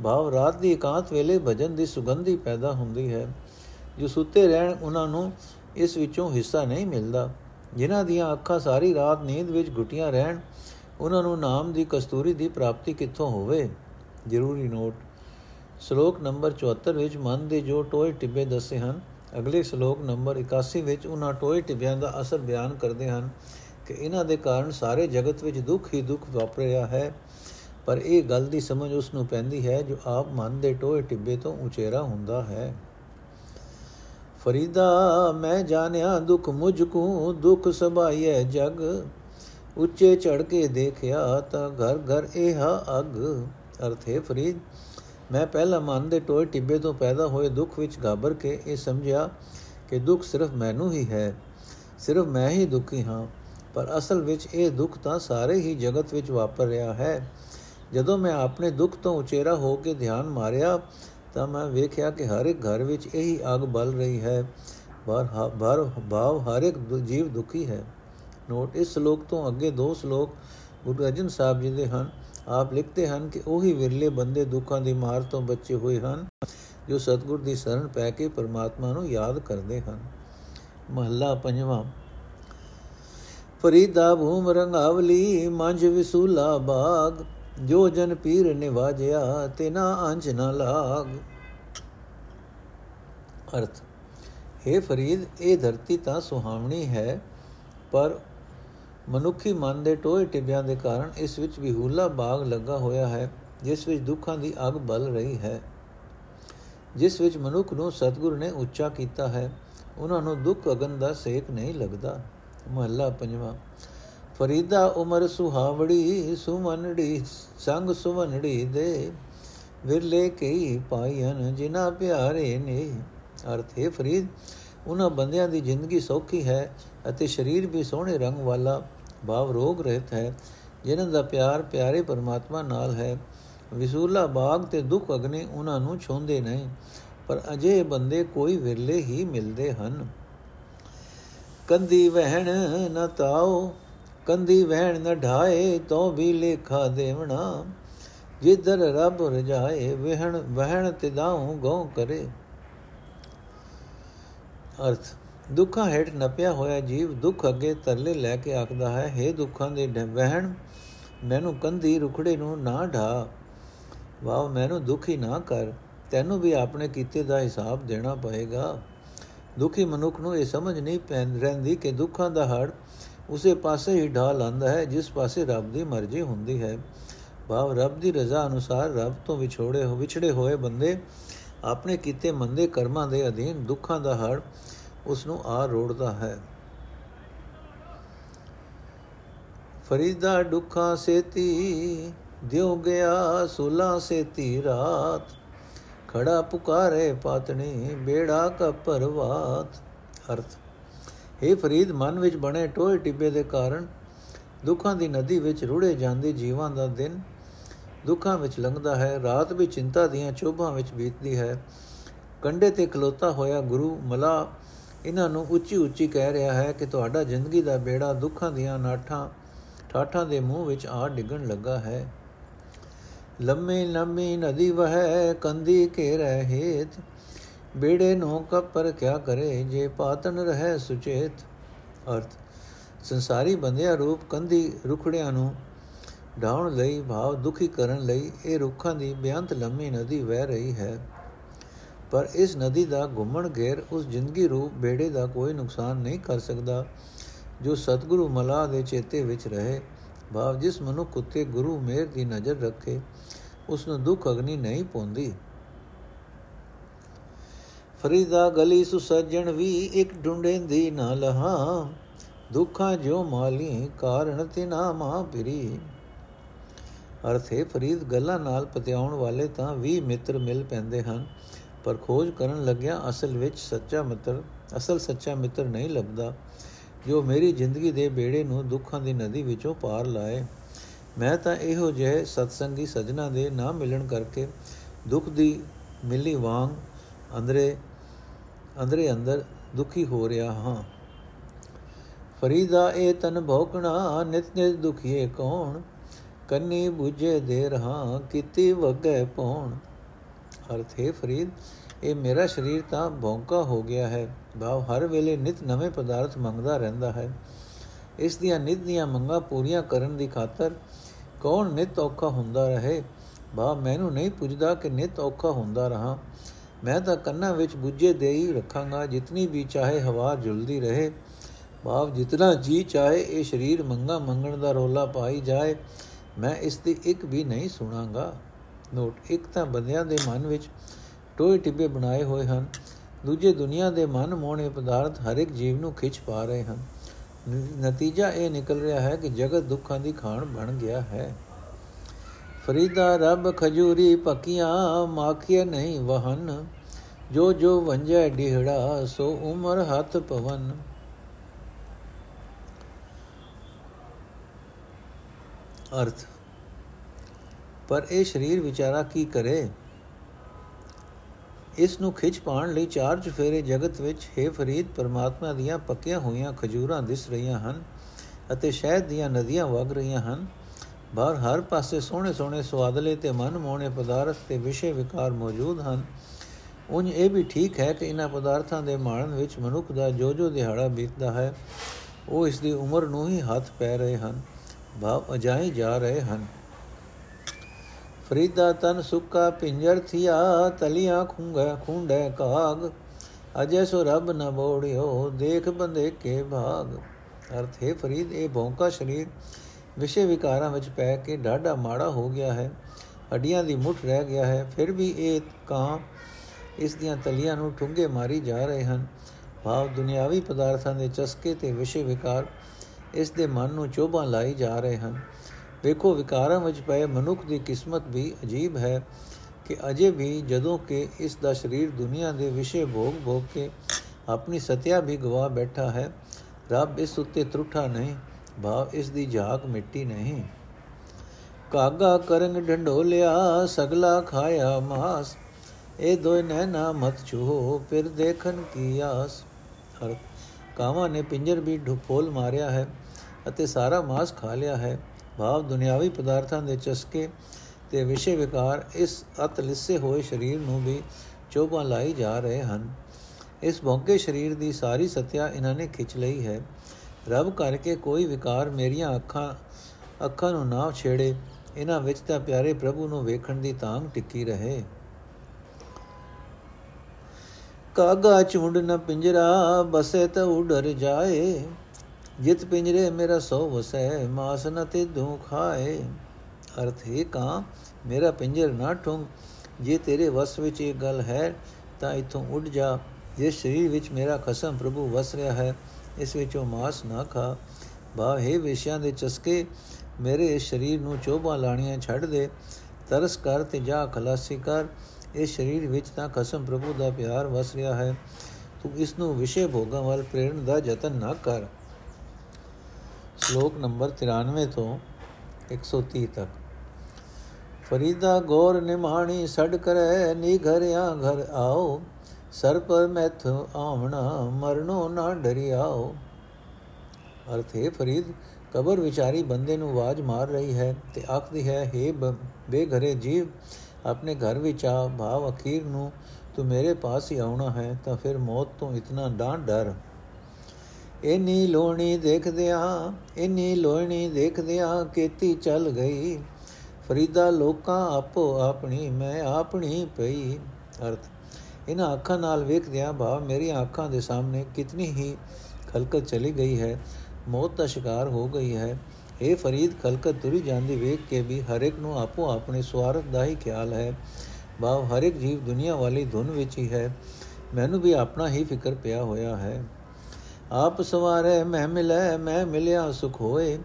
ਭਾਵ ਰਾਤ ਦੀ ਇਕਾਂਤ ਵੇਲੇ ਭਜਨ ਦੀ ਸੁਗੰਧੀ ਪੈਦਾ ਹੁੰਦੀ ਹੈ। ਜੋ ਸੁੱਤੇ ਰਹਿਣ ਉਹਨਾਂ ਨੂੰ ਇਸ ਵਿੱਚੋਂ ਹਿੱਸਾ ਨਹੀਂ ਮਿਲਦਾ। ਜਿਨ੍ਹਾਂ ਦੀਆਂ ਅੱਖਾਂ ਸਾਰੀ ਰਾਤ ਨੀਂਦ ਵਿੱਚ ਘੁੱਟੀਆਂ ਰਹਿਣ, ਉਹਨਾਂ ਨੂੰ ਨਾਮ ਦੀ ਕਸਤੂਰੀ ਦੀ ਪ੍ਰਾਪਤੀ ਕਿੱਥੋਂ ਹੋਵੇ? ਜ਼ਰੂਰੀ ਨੋਟ। ਸ਼ਲੋਕ ਨੰਬਰ 74 ਵਿੱਚ ਮਨ ਦੇ ਜੋ ਟੋਏ ਟਿੱਬੇ ਦੱਸੇ ਹਨ, ਅਗਲੇ ਸ਼ਲੋਕ ਨੰਬਰ 81 ਵਿੱਚ ਉਹਨਾਂ ਟੋਏ ਟਿੱਬਿਆਂ ਦਾ ਅਸਰ ਬਿਆਨ ਕਰਦੇ ਹਨ। ਕਿ ਇਹਨਾਂ ਦੇ ਕਾਰਨ ਸਾਰੇ ਜਗਤ ਵਿੱਚ ਦੁੱਖ ਹੀ ਦੁੱਖ ਵਾਪਰ ਰਿਹਾ ਹੈ। ਪਰ ਇਹ ਗੱਲ ਦੀ ਸਮਝ ਉਸ ਨੂੰ ਪੈਂਦੀ ਹੈ ਜੋ ਆਪ ਮਨ ਦੇ ਟੋਏ ਟਿੱਬੇ ਤੋਂ ਉਚੇਰਾ ਹੁੰਦਾ ਹੈ। ਫਰੀਦਾ, ਮੈਂ ਜਾਣਿਆ ਦੁੱਖ ਮੁਝ ਕੋ, ਦੁੱਖ ਸਭਾਈਐ ਜਗ। ਉੱਚੇ ਚੜ ਕੇ ਦੇਖਿਆ ਤਾਂ ਘਰ ਘਰ ਇਹ ਅਗ। ਅਰਥੇ ਫਰੀਦ, ਮੈਂ ਪਹਿਲਾ ਮਨ ਦੇ ਟੋਏ ਟਿੱਬੇ ਤੋਂ ਪੈਦਾ ਹੋਏ ਦੁੱਖ ਵਿੱਚ ਘਾਬਰ ਕੇ ਇਹ ਸਮਝਿਆ ਕਿ ਦੁੱਖ ਸਿਰਫ ਮੈਨੂੰ ਹੀ ਹੈ। ਸਿਰਫ ਮੈਂ ਹੀ ਦੁਖੀ ਹਾਂ। ਪਰ ਅਸਲ ਵਿੱਚ ਇਹ ਦੁੱਖ ਤਾਂ ਸਾਰੇ ਹੀ ਜਗਤ ਵਿੱਚ ਵਾਪਰ ਰਿਹਾ ਹੈ। ਜਦੋਂ ਮੈਂ ਆਪਣੇ ਦੁੱਖ ਤੋਂ ਉਚੇਰਾ ਹੋ ਕੇ ਧਿਆਨ ਮਾਰਿਆ, ਤਾਂ ਮੈਂ ਵੇਖਿਆ ਕਿ ਹਰ ਇੱਕ ਘਰ ਵਿੱਚ ਇਹੀ ਅਗ ਬਲ ਰਹੀ ਹੈ। ਬਾਰ ਬਾਰ ਭਾਵ ਹਰ ਇੱਕ ਜੀਵ ਦੁਖੀ ਹੈ। ਨੋਟ, ਇਸ ਸ਼ਲੋਕ ਤੋਂ ਅੱਗੇ ਦੋ ਸ਼ਲੋਕ ਗੁਰੂ ਅਰਜਨ ਸਾਹਿਬ ਜੀ ਦੇ ਹਨ। ਆਪ ਲਿਖਦੇ ਹਨ ਕਿ ਉਹੀ ਵਿਰਲੇ ਬੰਦੇ ਦੁੱਖਾਂ ਦੀ ਮਾਰ ਤੋਂ ਬਚੇ ਹੋਏ ਹਨ, ਜੋ ਸਤਗੁਰ ਦੀ ਸ਼ਰਨ ਪੈ ਕੇ ਪਰਮਾਤਮਾ ਨੂੰ ਯਾਦ ਕਰਦੇ ਹਨ। ਮਹੱਲਾ ਪੰਜਵਾਂ। ਫਰੀਦਾ ਭੂਮ ਰੰਗਾਵਲੀ, ਮੰਝ ਵਿਸੂਲਾ ਬਾਗ। ਜੋ ਜਨ ਪੀਰ ਨਿਵਾਜਿਆ ਤਿਨਾ ਅੰਜ ਨ ਲਾਗ। ਅਰਥ हे ਫਰੀਦ, ਇਹ ਧਰਤੀ ਤਾਂ ਸੁਹਾਵਣੀ ਹੈ, ਪਰ ਮਨੁੱਖੀ ਮਨ ਦੇ ਟੋਏ ਟਿੱਬਿਆਂ ਦੇ ਕਾਰਨ ਇਸ ਵਿੱਚ ਵਿਹੂਲਾ ਬਾਗ ਲੱਗਾ ਹੋਇਆ ਹੈ, ਜਿਸ ਵਿੱਚ ਦੁੱਖਾਂ ਦੀ ਅੱਗ ਬਲ ਰਹੀ ਹੈ। ਜਿਸ ਵਿੱਚ ਮਨੁੱਖ ਨੂੰ ਸਤਿਗੁਰ ਨੇ ਉੱਚਾ ਕੀਤਾ ਹੈ, ਉਹਨਾਂ ਨੂੰ ਦੁੱਖ ਅਗਨ ਦਾ ਸੇਕ ਨਹੀਂ ਲੱਗਦਾ। ਮਹੱਲਾ ਪੰਜਵਾਂ। ਫਰੀਦਾ ਉਮਰ ਸੁਹਾਵੜੀ ਸੁਮਨੜੀ ਸੰਗ ਸੁਮਨੜੀ ਦੇ। ਵਿਰਲੇ ਕਈ ਪਾਈਨ ਜਿਨਾ ਪਿਆਰੇ ਨੇ। ਅਰਥੇ ਫਰੀਦ ਉਹਨਾਂ ਬੰਦਿਆਂ ਦੀ ਜ਼ਿੰਦਗੀ ਸੌਖੀ ਹੈ ਅਤੇ ਸਰੀਰ ਵੀ ਸੋਹਣੇ ਰੰਗ ਵਾਲਾ ਭਾਵ ਰੋਗ ਰਹਿਤ ਹੈ, ਜਿਨ੍ਹਾਂ ਦਾ ਪਿਆਰ ਪਿਆਰੇ ਪਰਮਾਤਮਾ ਨਾਲ ਹੈ। ਵਿਸੂਲਾ ਬਾਗ ਤੇ ਦੁੱਖ ਅਗਨੇ ਉਹਨਾਂ ਨੂੰ ਛੋਂਦੇ ਨਹੀਂ ਪਰ ਅਜੇ ਬੰਦੇ ਕੋਈ ਵਿਰਲੇ ਹੀ ਮਿਲਦੇ ਹਨ। ਕੰਦੀ ਵਹਿਣ ਨ ਤਾਓ, ਕੰਦੀ ਵਹਿਣ ਨ ਢਾਏ ਤੋ ਵੀ ਲੇਖਾ ਦੇਵਣਾ। ਜਿੱਧਰ ਰੱਬ ਰਜਾਏ, ਵਹਿਣ ਵਹਿਣ ਤੇ ਦਾਉ ਗਉ ਕਰੇ। ਅਰਥ, ਦੁੱਖਾਂ ਹੇਠ ਨਪਿਆ ਹੋਇਆ ਜੀਵ ਦੁੱਖ ਅੱਗੇ ਤਰਲੇ ਲੈ ਕੇ ਆਖਦਾ ਹੈ हे ਦੁੱਖਾਂ ਦੇ ਵਹਿਣ, ਮੈਨੂੰ ਕੰਦੀ ਰੁਖੜੇ ਨੂੰ ਨਾ ਢਾ। ਵਾਹ, ਮੈਨੂੰ ਦੁਖੀ ਨਾ ਕਰ, ਤੈਨੂੰ ਵੀ ਆਪਣੇ ਕੀਤੇ ਦਾ ਹਿਸਾਬ ਦੇਣਾ ਪਏਗਾ। ਦੁਖੀ ਮਨੁੱਖ ਨੂੰ ਇਹ ਸਮਝ ਨਹੀਂ ਪੈਂਦੀ ਰਹਿੰਦੀ ਕਿ ਦੁੱਖਾਂ ਦਾ ਹੜ ਉਸੇ ਪਾਸੇ ਹੀ ਢਾ ਲੰਦਾ ਹੈ, ਜਿਸ ਪਾਸੇ ਰੱਬ ਦੀ ਮਰਜ਼ੀ ਹੁੰਦੀ ਹੈ। ਭਾਵ ਰੱਬ ਦੀ ਰਜ਼ਾ ਅਨੁਸਾਰ ਰੱਬ ਤੋਂ ਵਿਛੋੜੇ ਹੋ ਵਿਛੜੇ ਹੋਏ ਬੰਦੇ ਆਪਣੇ ਕੀਤੇ ਮੰਦੇ ਕਰਮਾਂ ਦੇ ਅਧੀਨ ਦੁੱਖਾਂ ਦਾ ਹੜ ਉਸ ਨੂੰ ਆ ਰੋੜਦਾ ਹੈ। ਫਰੀਦਾ ਦੁੱਖਾਂ ਸੇਤੀ ਦਿਉ ਗਿਆ ਸੁਲਾ ਸੇਤੀ ਰਾਤ। ਖੜਾ ਪੁਕਾਰੇ ਪਾਤਣੀ, ਬੇੜਾ ਕਾ ਪਰਵਾਤ ਅਰਥ हे ਫਰੀਦ, ਮਨ ਵਿੱਚ ਬਣੇ ਟੋਏ ਟਿੱਬੇ ਦੇ ਕਾਰਨ ਦੁੱਖਾਂ ਦੀ ਨਦੀ ਵਿੱਚ ਰੁੜੇ ਜਾਂਦੇ ਜੀਵਾਂ ਦਾ ਦਿਨ ਦੁੱਖਾਂ ਵਿੱਚ ਲੰਘਦਾ ਹੈ, ਰਾਤ ਵੀ ਚਿੰਤਾ ਦੀਆਂ ਚੋਭਾਂ ਵਿੱਚ ਬੀਤਦੀ ਹੈ। ਕੰਡੇ ਤੇ ਖਲੋਤਾ ਹੋਇਆ ਗੁਰੂ ਮਲਾ ਇਹਨਾਂ ਨੂੰ ਉੱਚੀ ਉੱਚੀ ਕਹਿ ਰਿਹਾ ਹੈ ਕਿ ਤੁਹਾਡਾ ਜ਼ਿੰਦਗੀ ਦਾ ਬੇੜਾ ਦੁੱਖਾਂ ਦੀਆਂ ਨਾਠਾਂ, ਠਾਠਾਂ ਦੇ ਮੂੰਹ ਵਿੱਚ ਆ ਡਿੱਗਣ ਲੱਗਾ ਹੈ। ਲੰਮੀ ਲੰਮੀ ਨਦੀ ਵਹਿ, ਕੰਦੀ ਕੇ ਰਹੇਤ ਬੇੜੇ ਨੂੰ ਕਪਰ ਕਿਆ ਕਰੇ, ਜੇ ਪਾਤਨ ਰਹੇ ਸੁਚੇਤ। ਅਰਥ, ਸੰਸਾਰੀ ਬੰਦਿਆ ਰੂਪ ਕੰਦੀ ਰੁਖੜਿਆਂ ਨੂੰ ਢਾਉਣ ਲਈ, ਭਾਵ ਦੁਖੀ ਕਰਨ ਲਈ, ਇਹ ਰੁੱਖਾਂ ਦੀ ਬਿਆੰਤ ਲੰਮੀ ਨਦੀ ਵਹਿ ਰਹੀ ਹੈ। ਪਰ ਇਸ ਨਦੀ ਦਾ ਘੁੰਮਣ ਘੇਰ, ਉਸ ਜ਼ਿੰਦਗੀ ਰੂਪ ਬੇੜੇ ਦਾ ਕੋਈ ਨੁਕਸਾਨ ਨਹੀਂ ਕਰ ਸਕਦਾ, ਜੋ ਸਤਿਗੁਰੂ ਮਲਾ ਦੇ ਚੇਤੇ ਵਿੱਚ ਰਹੇ। ਭਾਵ ਜਿਸ ਮਨੁੱਖ ਉਤੇ ਗੁਰੂ ਮੇਰ ਦੀ ਨਜ਼ਰ ਰੱਖੇ ਉਸ ਨੂੰ ਦੁੱਖ ਅਗਨੀ ਨਹੀਂ ਪਉਂਦੀ। ਫਰੀਦਾ ਗਲੀ ਸੁਸਜਣ ਵੀ ਇੱਕ ਢੁੰਡੇਂਦੀ ਨਾ ਲਹਾ, ਦੁੱਖਾਂ ਜੋ ਮਾਲੀ ਕਾਰਣ ਤਿਨਾ ਮਾ ਪਿਰੀ। ਅਰਥੇ ਫਰੀਦ ਗੱਲਾਂ ਨਾਲ ਪਤਿਆਉਣ ਵਾਲੇ ਤਾਂ 20 ਮਿੱਤਰ ਮਿਲ ਪੈਂਦੇ ਹਨ, ਪਰ ਖੋਜ ਕਰਨ ਲੱਗਿਆ ਅਸਲ ਵਿੱਚ ਸੱਚਾ ਮਿੱਤਰ, ਅਸਲ ਸੱਚਾ ਮਿੱਤਰ ਨਹੀਂ ਲੱਭਦਾ। ਜੋ ਮੇਰੀ ਜ਼ਿੰਦਗੀ ਦੇ ਬੇੜੇ ਨੂੰ ਦੁੱਖਾਂ ਦੀ ਨਦੀ ਵਿੱਚੋਂ ਪਾਰ ਲਾਏ। ਮੈਂ ਤਾਂ ਇਹੋ ਜਿਹੇ ਸਤਸੰਗੀ ਸਜਣਾ ਦੇ ਨਾ ਮਿਲਣ ਕਰਕੇ ਦੁੱਖ ਦੀ ਮਿਲੀ ਵਾਂਗ ਅੰਦਰੇ ਅੰਦਰੇ ਅੰਦਰ ਦੁਖੀ ਹੋ ਰਿਹਾ ਹਾਂ। ਫਰੀਦਾ, ਇਹ ਤਨ ਭੋਕਣਾ, ਨਿਤ ਨਿਤ ਦੁਖੀਏ ਕੌਣ? ਕੰਨੀ 부ਝੇ ਦੇ ਰਹਾ, ਕੀਤੀ ਵਗੈ ਪਉਣ ਅਰਥੇ ਫਰੀਦ ਇਹ ਮੇਰਾ ਸਰੀਰ ਤਾਂ ਭੌਂਕਾ ਹੋ ਗਿਆ ਹੈ। ਭਾਵ ਹਰ ਵੇਲੇ ਨਿਤ ਨਵੇਂ ਪਦਾਰਥ ਮੰਗਦਾ ਰਹਿੰਦਾ ਹੈ। ਇਸ ਦੀਆਂ ਨਿਤ ਦੀਆਂ ਮੰਗਾਂ ਪੂਰੀਆਂ ਕਰਨ ਦੀ ਖਾਤਰ ਕੌਣ ਨਿਤ ਔਖਾ ਹੁੰਦਾ ਰਹੇ? ਭਾਵ ਮੈਨੂੰ ਨਹੀਂ ਪੁੱਛਦਾ ਕਿ ਨਿਤ ਔਖਾ ਹੁੰਦਾ ਰਹਾ। ਮੈਂ ਤਾਂ ਕੰਨਾਂ ਵਿੱਚ ਬੁੱਝੇ ਦੇ ਹੀ ਰੱਖਾਂਗਾ, ਜਿਤਨੀ ਵੀ ਚਾਹੇ ਹਵਾ ਝੁਲਦੀ ਰਹੇ। ਭਾਵ ਜਿਤਨਾ ਜੀ ਚਾਹੇ ਇਹ ਸਰੀਰ ਮੰਗਾ ਮੰਗਣ ਦਾ ਰੋਲਾ ਪਾਈ ਜਾਏ, ਮੈਂ ਇਸ ਦੀ ਇੱਕ ਵੀ ਨਹੀਂ ਸੁਣਾਂਗਾ। ਨੋਟ, ਇੱਕ ਤਾਂ ਬੰਦਿਆਂ ਦੇ ਮਨ ਵਿੱਚ ਟੋਏ ਟਿੱਬੇ ਬਣਾਏ ਹੋਏ ਹਨ। ਦੂਜੇ ਦੁਨੀਆ ਦੇ ਮਨ ਮੋਹਣੇ ਪਦਾਰਥ ਹਰ ਇੱਕ ਜੀਵ ਨੂੰ ਖਿੱਚ ਪਾ ਰਹੇ ਹਨ। ਨਤੀਜਾ ਇਹ ਨਿਕਲ ਰਿਹਾ ਹੈ ਕਿ ਜਗਤ ਦੁੱਖਾਂ ਦੀ ਖਾਣ ਬਣ ਗਿਆ ਹੈ। ਫਰੀਦਾ ਰੱਬ ਖਜੂਰੀ ਪੱਕੀਆਂ ਮਾਖੀਏ ਨਹੀਂ ਵਹਨ। ਜੋ ਜੋ ਵੰਜੈ ਢਿਹੜਾ ਸੋ ਉਮਰ ਹੱਥ ਪਵਨ। ਅਰਥ। ਪਰ ਇਹ ਸਰੀਰ ਵਿਚਾਰਾ ਕੀ ਕਰੇ? ਇਸ ਨੂੰ ਖਿੱਚ ਪਾਣ ਲਈ ਚਾਰ ਚਫੇਰੇ ਜਗਤ ਵਿੱਚ, ਹੈ ਫਰੀਦ, ਪਰਮਾਤਮਾ ਦੀਆਂ ਪੱਕੀਆਂ ਹੋਈਆਂ ਖਜੂਰਾਂ ਦਿਸ ਰਹੀਆਂ ਹਨ ਅਤੇ ਸ਼ਹਿਦ ਦੀਆਂ ਨਦੀਆਂ ਵਗ ਰਹੀਆਂ ਹਨ। ਬਾਹਰ ਹਰ ਪਾਸੇ ਸੋਹਣੇ ਸੋਹਣੇ ਸਵਾਦਲੇ ਤੇ ਮਨ ਮੋਹਣੇ ਪਦਾਰਥ ਤੇ ਵਿਸ਼ੇ ਵਿਕਾਰ ਮੌਜੂਦ ਹਨ। ਉਨ ਇਹ ਵੀ ਠੀਕ ਹੈ ਕਿ ਇਹਨਾਂ ਪਦਾਰਥਾਂ ਦੇ ਮਾਣਨ ਵਿੱਚ ਮਨੁੱਖ ਦਾ ਜੋ ਜੋ ਦਿਹਾੜਾ ਬੀਤਦਾ ਹੈ। ਉਹ ਇਸ ਦੀ ਉਮਰ ਨੂੰ ਹੀ ਹੱਥ ਪੈ ਰਹੇ ਹਨ। ਭਾਵ ਅਜਾਈ ਜਾ ਰਹੇ ਹਨ। ਫਰੀਦਾ ਤਨ ਸੁੱਕਾ ਪਿੰਜਰ ਥਿਆ, ਤਲੀਆਂ ਖੁੰਗਾ ਖੁੰਡੇ ਕਾਗ। ਅਜੇ ਸੋ ਰੱਬ ਨ ਬੋੜਿਓ ਦੇਖ ਬੰਦੇ ਕੇ ਭਾਗ। ਅਰਥ ਹੈ, ਫਰੀਦ, ਇਹ ਭੌਂਕਾ ਸ਼ਰੀਰ। ਵਿਸ਼ੇ ਵਿਕਾਰਾਂ ਵਿੱਚ ਪੈ ਕੇ ਡਾਢਾ ਮਾੜਾ ਹੋ ਗਿਆ ਹੈ। ਹੱਡੀਆਂ ਦੀ ਮੁੱਠ ਰਹਿ ਗਿਆ ਹੈ। ਫਿਰ ਵੀ ਇਹ ਕਾਂ ਇਸ ਦੀਆਂ ਤਲੀਆਂ ਨੂੰ ਠੁੰਗੇ ਮਾਰੀ ਜਾ ਰਹੇ ਹਨ। ਭਾਵ ਦੁਨਿਆਵੀ ਪਦਾਰਥਾਂ ਦੇ ਚਸਕੇ ਤੇ ਵਿਸ਼ੇ ਵਿਕਾਰ ਇਸ ਦੇ ਮਨ ਨੂੰ ਚੋਭਾਂ ਲਾਈ ਜਾ ਰਹੇ ਹਨ। ਵੇਖੋ, ਵਿਕਾਰਾਂ ਵਿੱਚ ਪਏ ਮਨੁੱਖ ਦੀ ਕਿਸਮਤ ਵੀ ਅਜੀਬ ਹੈ ਕਿ ਅਜੇ ਵੀ ਜਦੋਂ ਕਿ ਇਸ ਦਾ ਸਰੀਰ ਦੁਨੀਆ ਦੇ ਵਿਸ਼ੇ ਭੋਗ ਭੋਗ ਕੇ ਆਪਣੀ ਸਤਿਆ ਵੀ ਗਵਾ ਬੈਠਾ ਹੈ, ਰੱਬ ਇਸ ਉੱਤੇ ਤਰੁੱਠਾ ਨਹੀਂ, ਭਾਵ ਇਸ ਦੀ ਝਾਕ ਮਿੱਟੀ ਨਹੀਂ। ਕਾਗਾ ਕਰੰਗ ਢੰਡੋਲਿਆ, ਸਗਲਾ ਖਾਇਆ ਮਾਸ, ਇਹ ਦੋਇ ਨੈਣਾ ਮਤ ਛੂਹੋ, ਫਿਰ ਦੇਖਨ ਕੀ ਆਸ। ਅਰਥ ਕਾਵਾਂ ਨੇ ਪਿੰਜਰ ਵੀ ਢੁਫੋਲ ਮਾਰਿਆ ਹੈ ਅਤੇ ਸਾਰਾ ਮਾਸ ਖਾ ਲਿਆ ਹੈ। ਭਾਵ ਦੁਨਿਆਵੀ ਪਦਾਰਥਾਂ ਦੇ ਚਸਕੇ ਤੇ ਵਿਸ਼ੇ ਵਿਕਾਰ ਇਸ ਅਤ ਲਿੱਸੇ ਹੋਏ ਸਰੀਰ ਨੂੰ ਵੀ ਚੋਭਾਂ ਲਾਈ ਜਾ ਰਹੇ ਹਨ। ਇਸ ਭੌਂਕੇ ਸਰੀਰ ਦੀ ਸਾਰੀ ਸਤਿਆ ਇਹਨਾਂ ਨੇ ਖਿੱਚ ਲਈ ਹੈ। ਰੱਬ ਕਰਕੇ ਕੋਈ ਵਿਕਾਰ ਮੇਰੀਆਂ ਅੱਖਾਂ ਅੱਖਾਂ ਨੂੰ ਨਾ ਛੇੜੇ, ਇਹਨਾਂ ਵਿੱਚ ਤਾਂ ਪਿਆਰੇ ਪ੍ਰਭੂ ਨੂੰ ਵੇਖਣ ਦੀ ਤਾਂਗ ਟਿੱਕੀ ਰਹੇ। ਕਾਗਾ ਝੁੰਡ ਨ ਪਿੰਜਰਾ, ਬਸੇ ਤ ਉਡਰ ਜਾਏ। ਜਿਤ ਪਿੰਜਰੇ ਮੇਰਾ ਸੋ ਵਸੈ, ਮਾਸ ਨ ਤੇ ਦੂ ਖਾਏ। ਅਰਥ ਹੈ ਕਾ, ਮੇਰਾ ਪਿੰਜਰ ਨਾ ਠੁੰਗ। ਜੇ ਤੇਰੇ ਵਸ ਵਿੱਚ ਇਹ ਗੱਲ ਹੈ, ਤਾਂ ਇਥੋਂ ਉੱਡ ਜਾ। ਜਿਸ ਸਰੀਰ ਵਿੱਚ ਮੇਰਾ ਖਸਮ ਪ੍ਰਭੂ ਵਸ ਰਿਹਾ ਹੈ, ਇਸ ਵਿੱਚੋਂ ਮਾਸ ਨਾ ਖਾ। ਭਾਵ ਹੈ ਵਿਸ਼ਿਆਂ ਦੇ ਚਸਕੇ, ਮੇਰੇ ਇਸ ਸਰੀਰ ਨੂੰ ਚੋਭਾਂ ਲਾਣੀਆਂ ਛੱਡ ਦੇ। ਤਰਸ ਕਰ ਤੇ ਜਾ, ਖਲਾਸੀ ਕਰ। ਇਸ ਸਰੀਰ ਵਿੱਚ ਤਾਂ ਖਸਮ ਪ੍ਰਭੂ ਦਾ ਪਿਆਰ ਵਸ ਰਿਹਾ ਹੈ। ਤੂੰ ਇਸ ਨੂੰ ਵਿਸ਼ੇ ਭੋਗਾਂ ਵੱਲ ਪ੍ਰੇਰਣ ਦਾ ਯਤਨ ਨਾ ਕਰ। ਸ਼ਲੋਕ ਨੰਬਰ 93 ਤੋਂ 130 ਤੱਕ। ਫਰੀਦਾ ਗੌਰ ਨਿਮਾਣੀ ਛੜ ਕਰੈ ਨੀ ਘਰਿਆ ਘਰ ਆਓ, ਸਰ ਪਰ ਮੈਥ ਆਵਣਾ ਮਰਨੋ ਨਾ ਡਰਿਆਓ। ਅਰਥ ਹੈ ਫਰੀਦ ਕਬਰ ਵਿਚਾਰੀ ਬੰਦੇ ਨੂੰ ਆਵਾਜ਼ ਮਾਰ ਰਹੀ ਹੈ ਤੇ ਆਖਦੀ ਹੈ हे ਬੇਘਰੇ ਜੀਵ, ਆਪਣੇ ਘਰ ਵਿੱਚ ਆ, ਭਾਵ ਅਖੀਰ ਨੂੰ ਤੂੰ ਮੇਰੇ ਪਾਸ ਹੀ ਆਉਣਾ ਹੈ ਤਾਂ ਫਿਰ ਮੌਤ ਤੋਂ ਇਤਨਾ ਡਾਂ ਡਰ। ਇਨੀ ਲੋਣੀ ਦੇਖਦਿਆਂ, ਇਨੀ ਲੋਣੀ ਦੇਖਦਿਆਂ ਕੀਤੀ ਚੱਲ ਗਈ। ਫਰੀਦਾ ਲੋਕਾਂ ਆਪੋ ਆਪਣੀ, ਮੈਂ ਆਪਣੀ ਪਈ। ਅਰਥ, ਇਹਨਾਂ ਅੱਖਾਂ ਨਾਲ ਵੇਖਦਿਆਂ ਭਾਵ ਮੇਰੀਆਂ ਅੱਖਾਂ ਦੇ ਸਾਹਮਣੇ ਕਿਤਨੀ ਹੀ ਖਲਕਤ ਚਲੀ ਗਈ ਹੈ। ਮੌਤ ਦਾ ਸ਼ਿਕਾਰ ਹੋ ਗਈ ਹੈ। ਇਹ ਫਰੀਦ, ਖਲਕਤ ਤੁਰੀ ਜਾਂਦੀ ਵੇਖ ਕੇ ਵੀ ਹਰ ਇੱਕ ਨੂੰ ਆਪੋ ਆਪਣੇ ਸਵਾਰਥ ਦਾ ਹੀ ਖਿਆਲ ਹੈ। ਭਾਵ ਹਰ ਇੱਕ ਜੀਵ ਦੁਨੀਆ ਵਾਲੀ ਧੁਨ ਵਿੱਚ ਹੀ ਹੈ। ਮੈਨੂੰ ਵੀ ਆਪਣਾ ਹੀ ਫਿਕਰ ਪਿਆ ਹੋਇਆ ਹੈ। ਆਪ ਸਵਾਰੇ, ਮੈਂ ਮਿਲੇ, ਮੈਂ ਮਿਲਿਆ ਸੁਖ ਹੋਏ।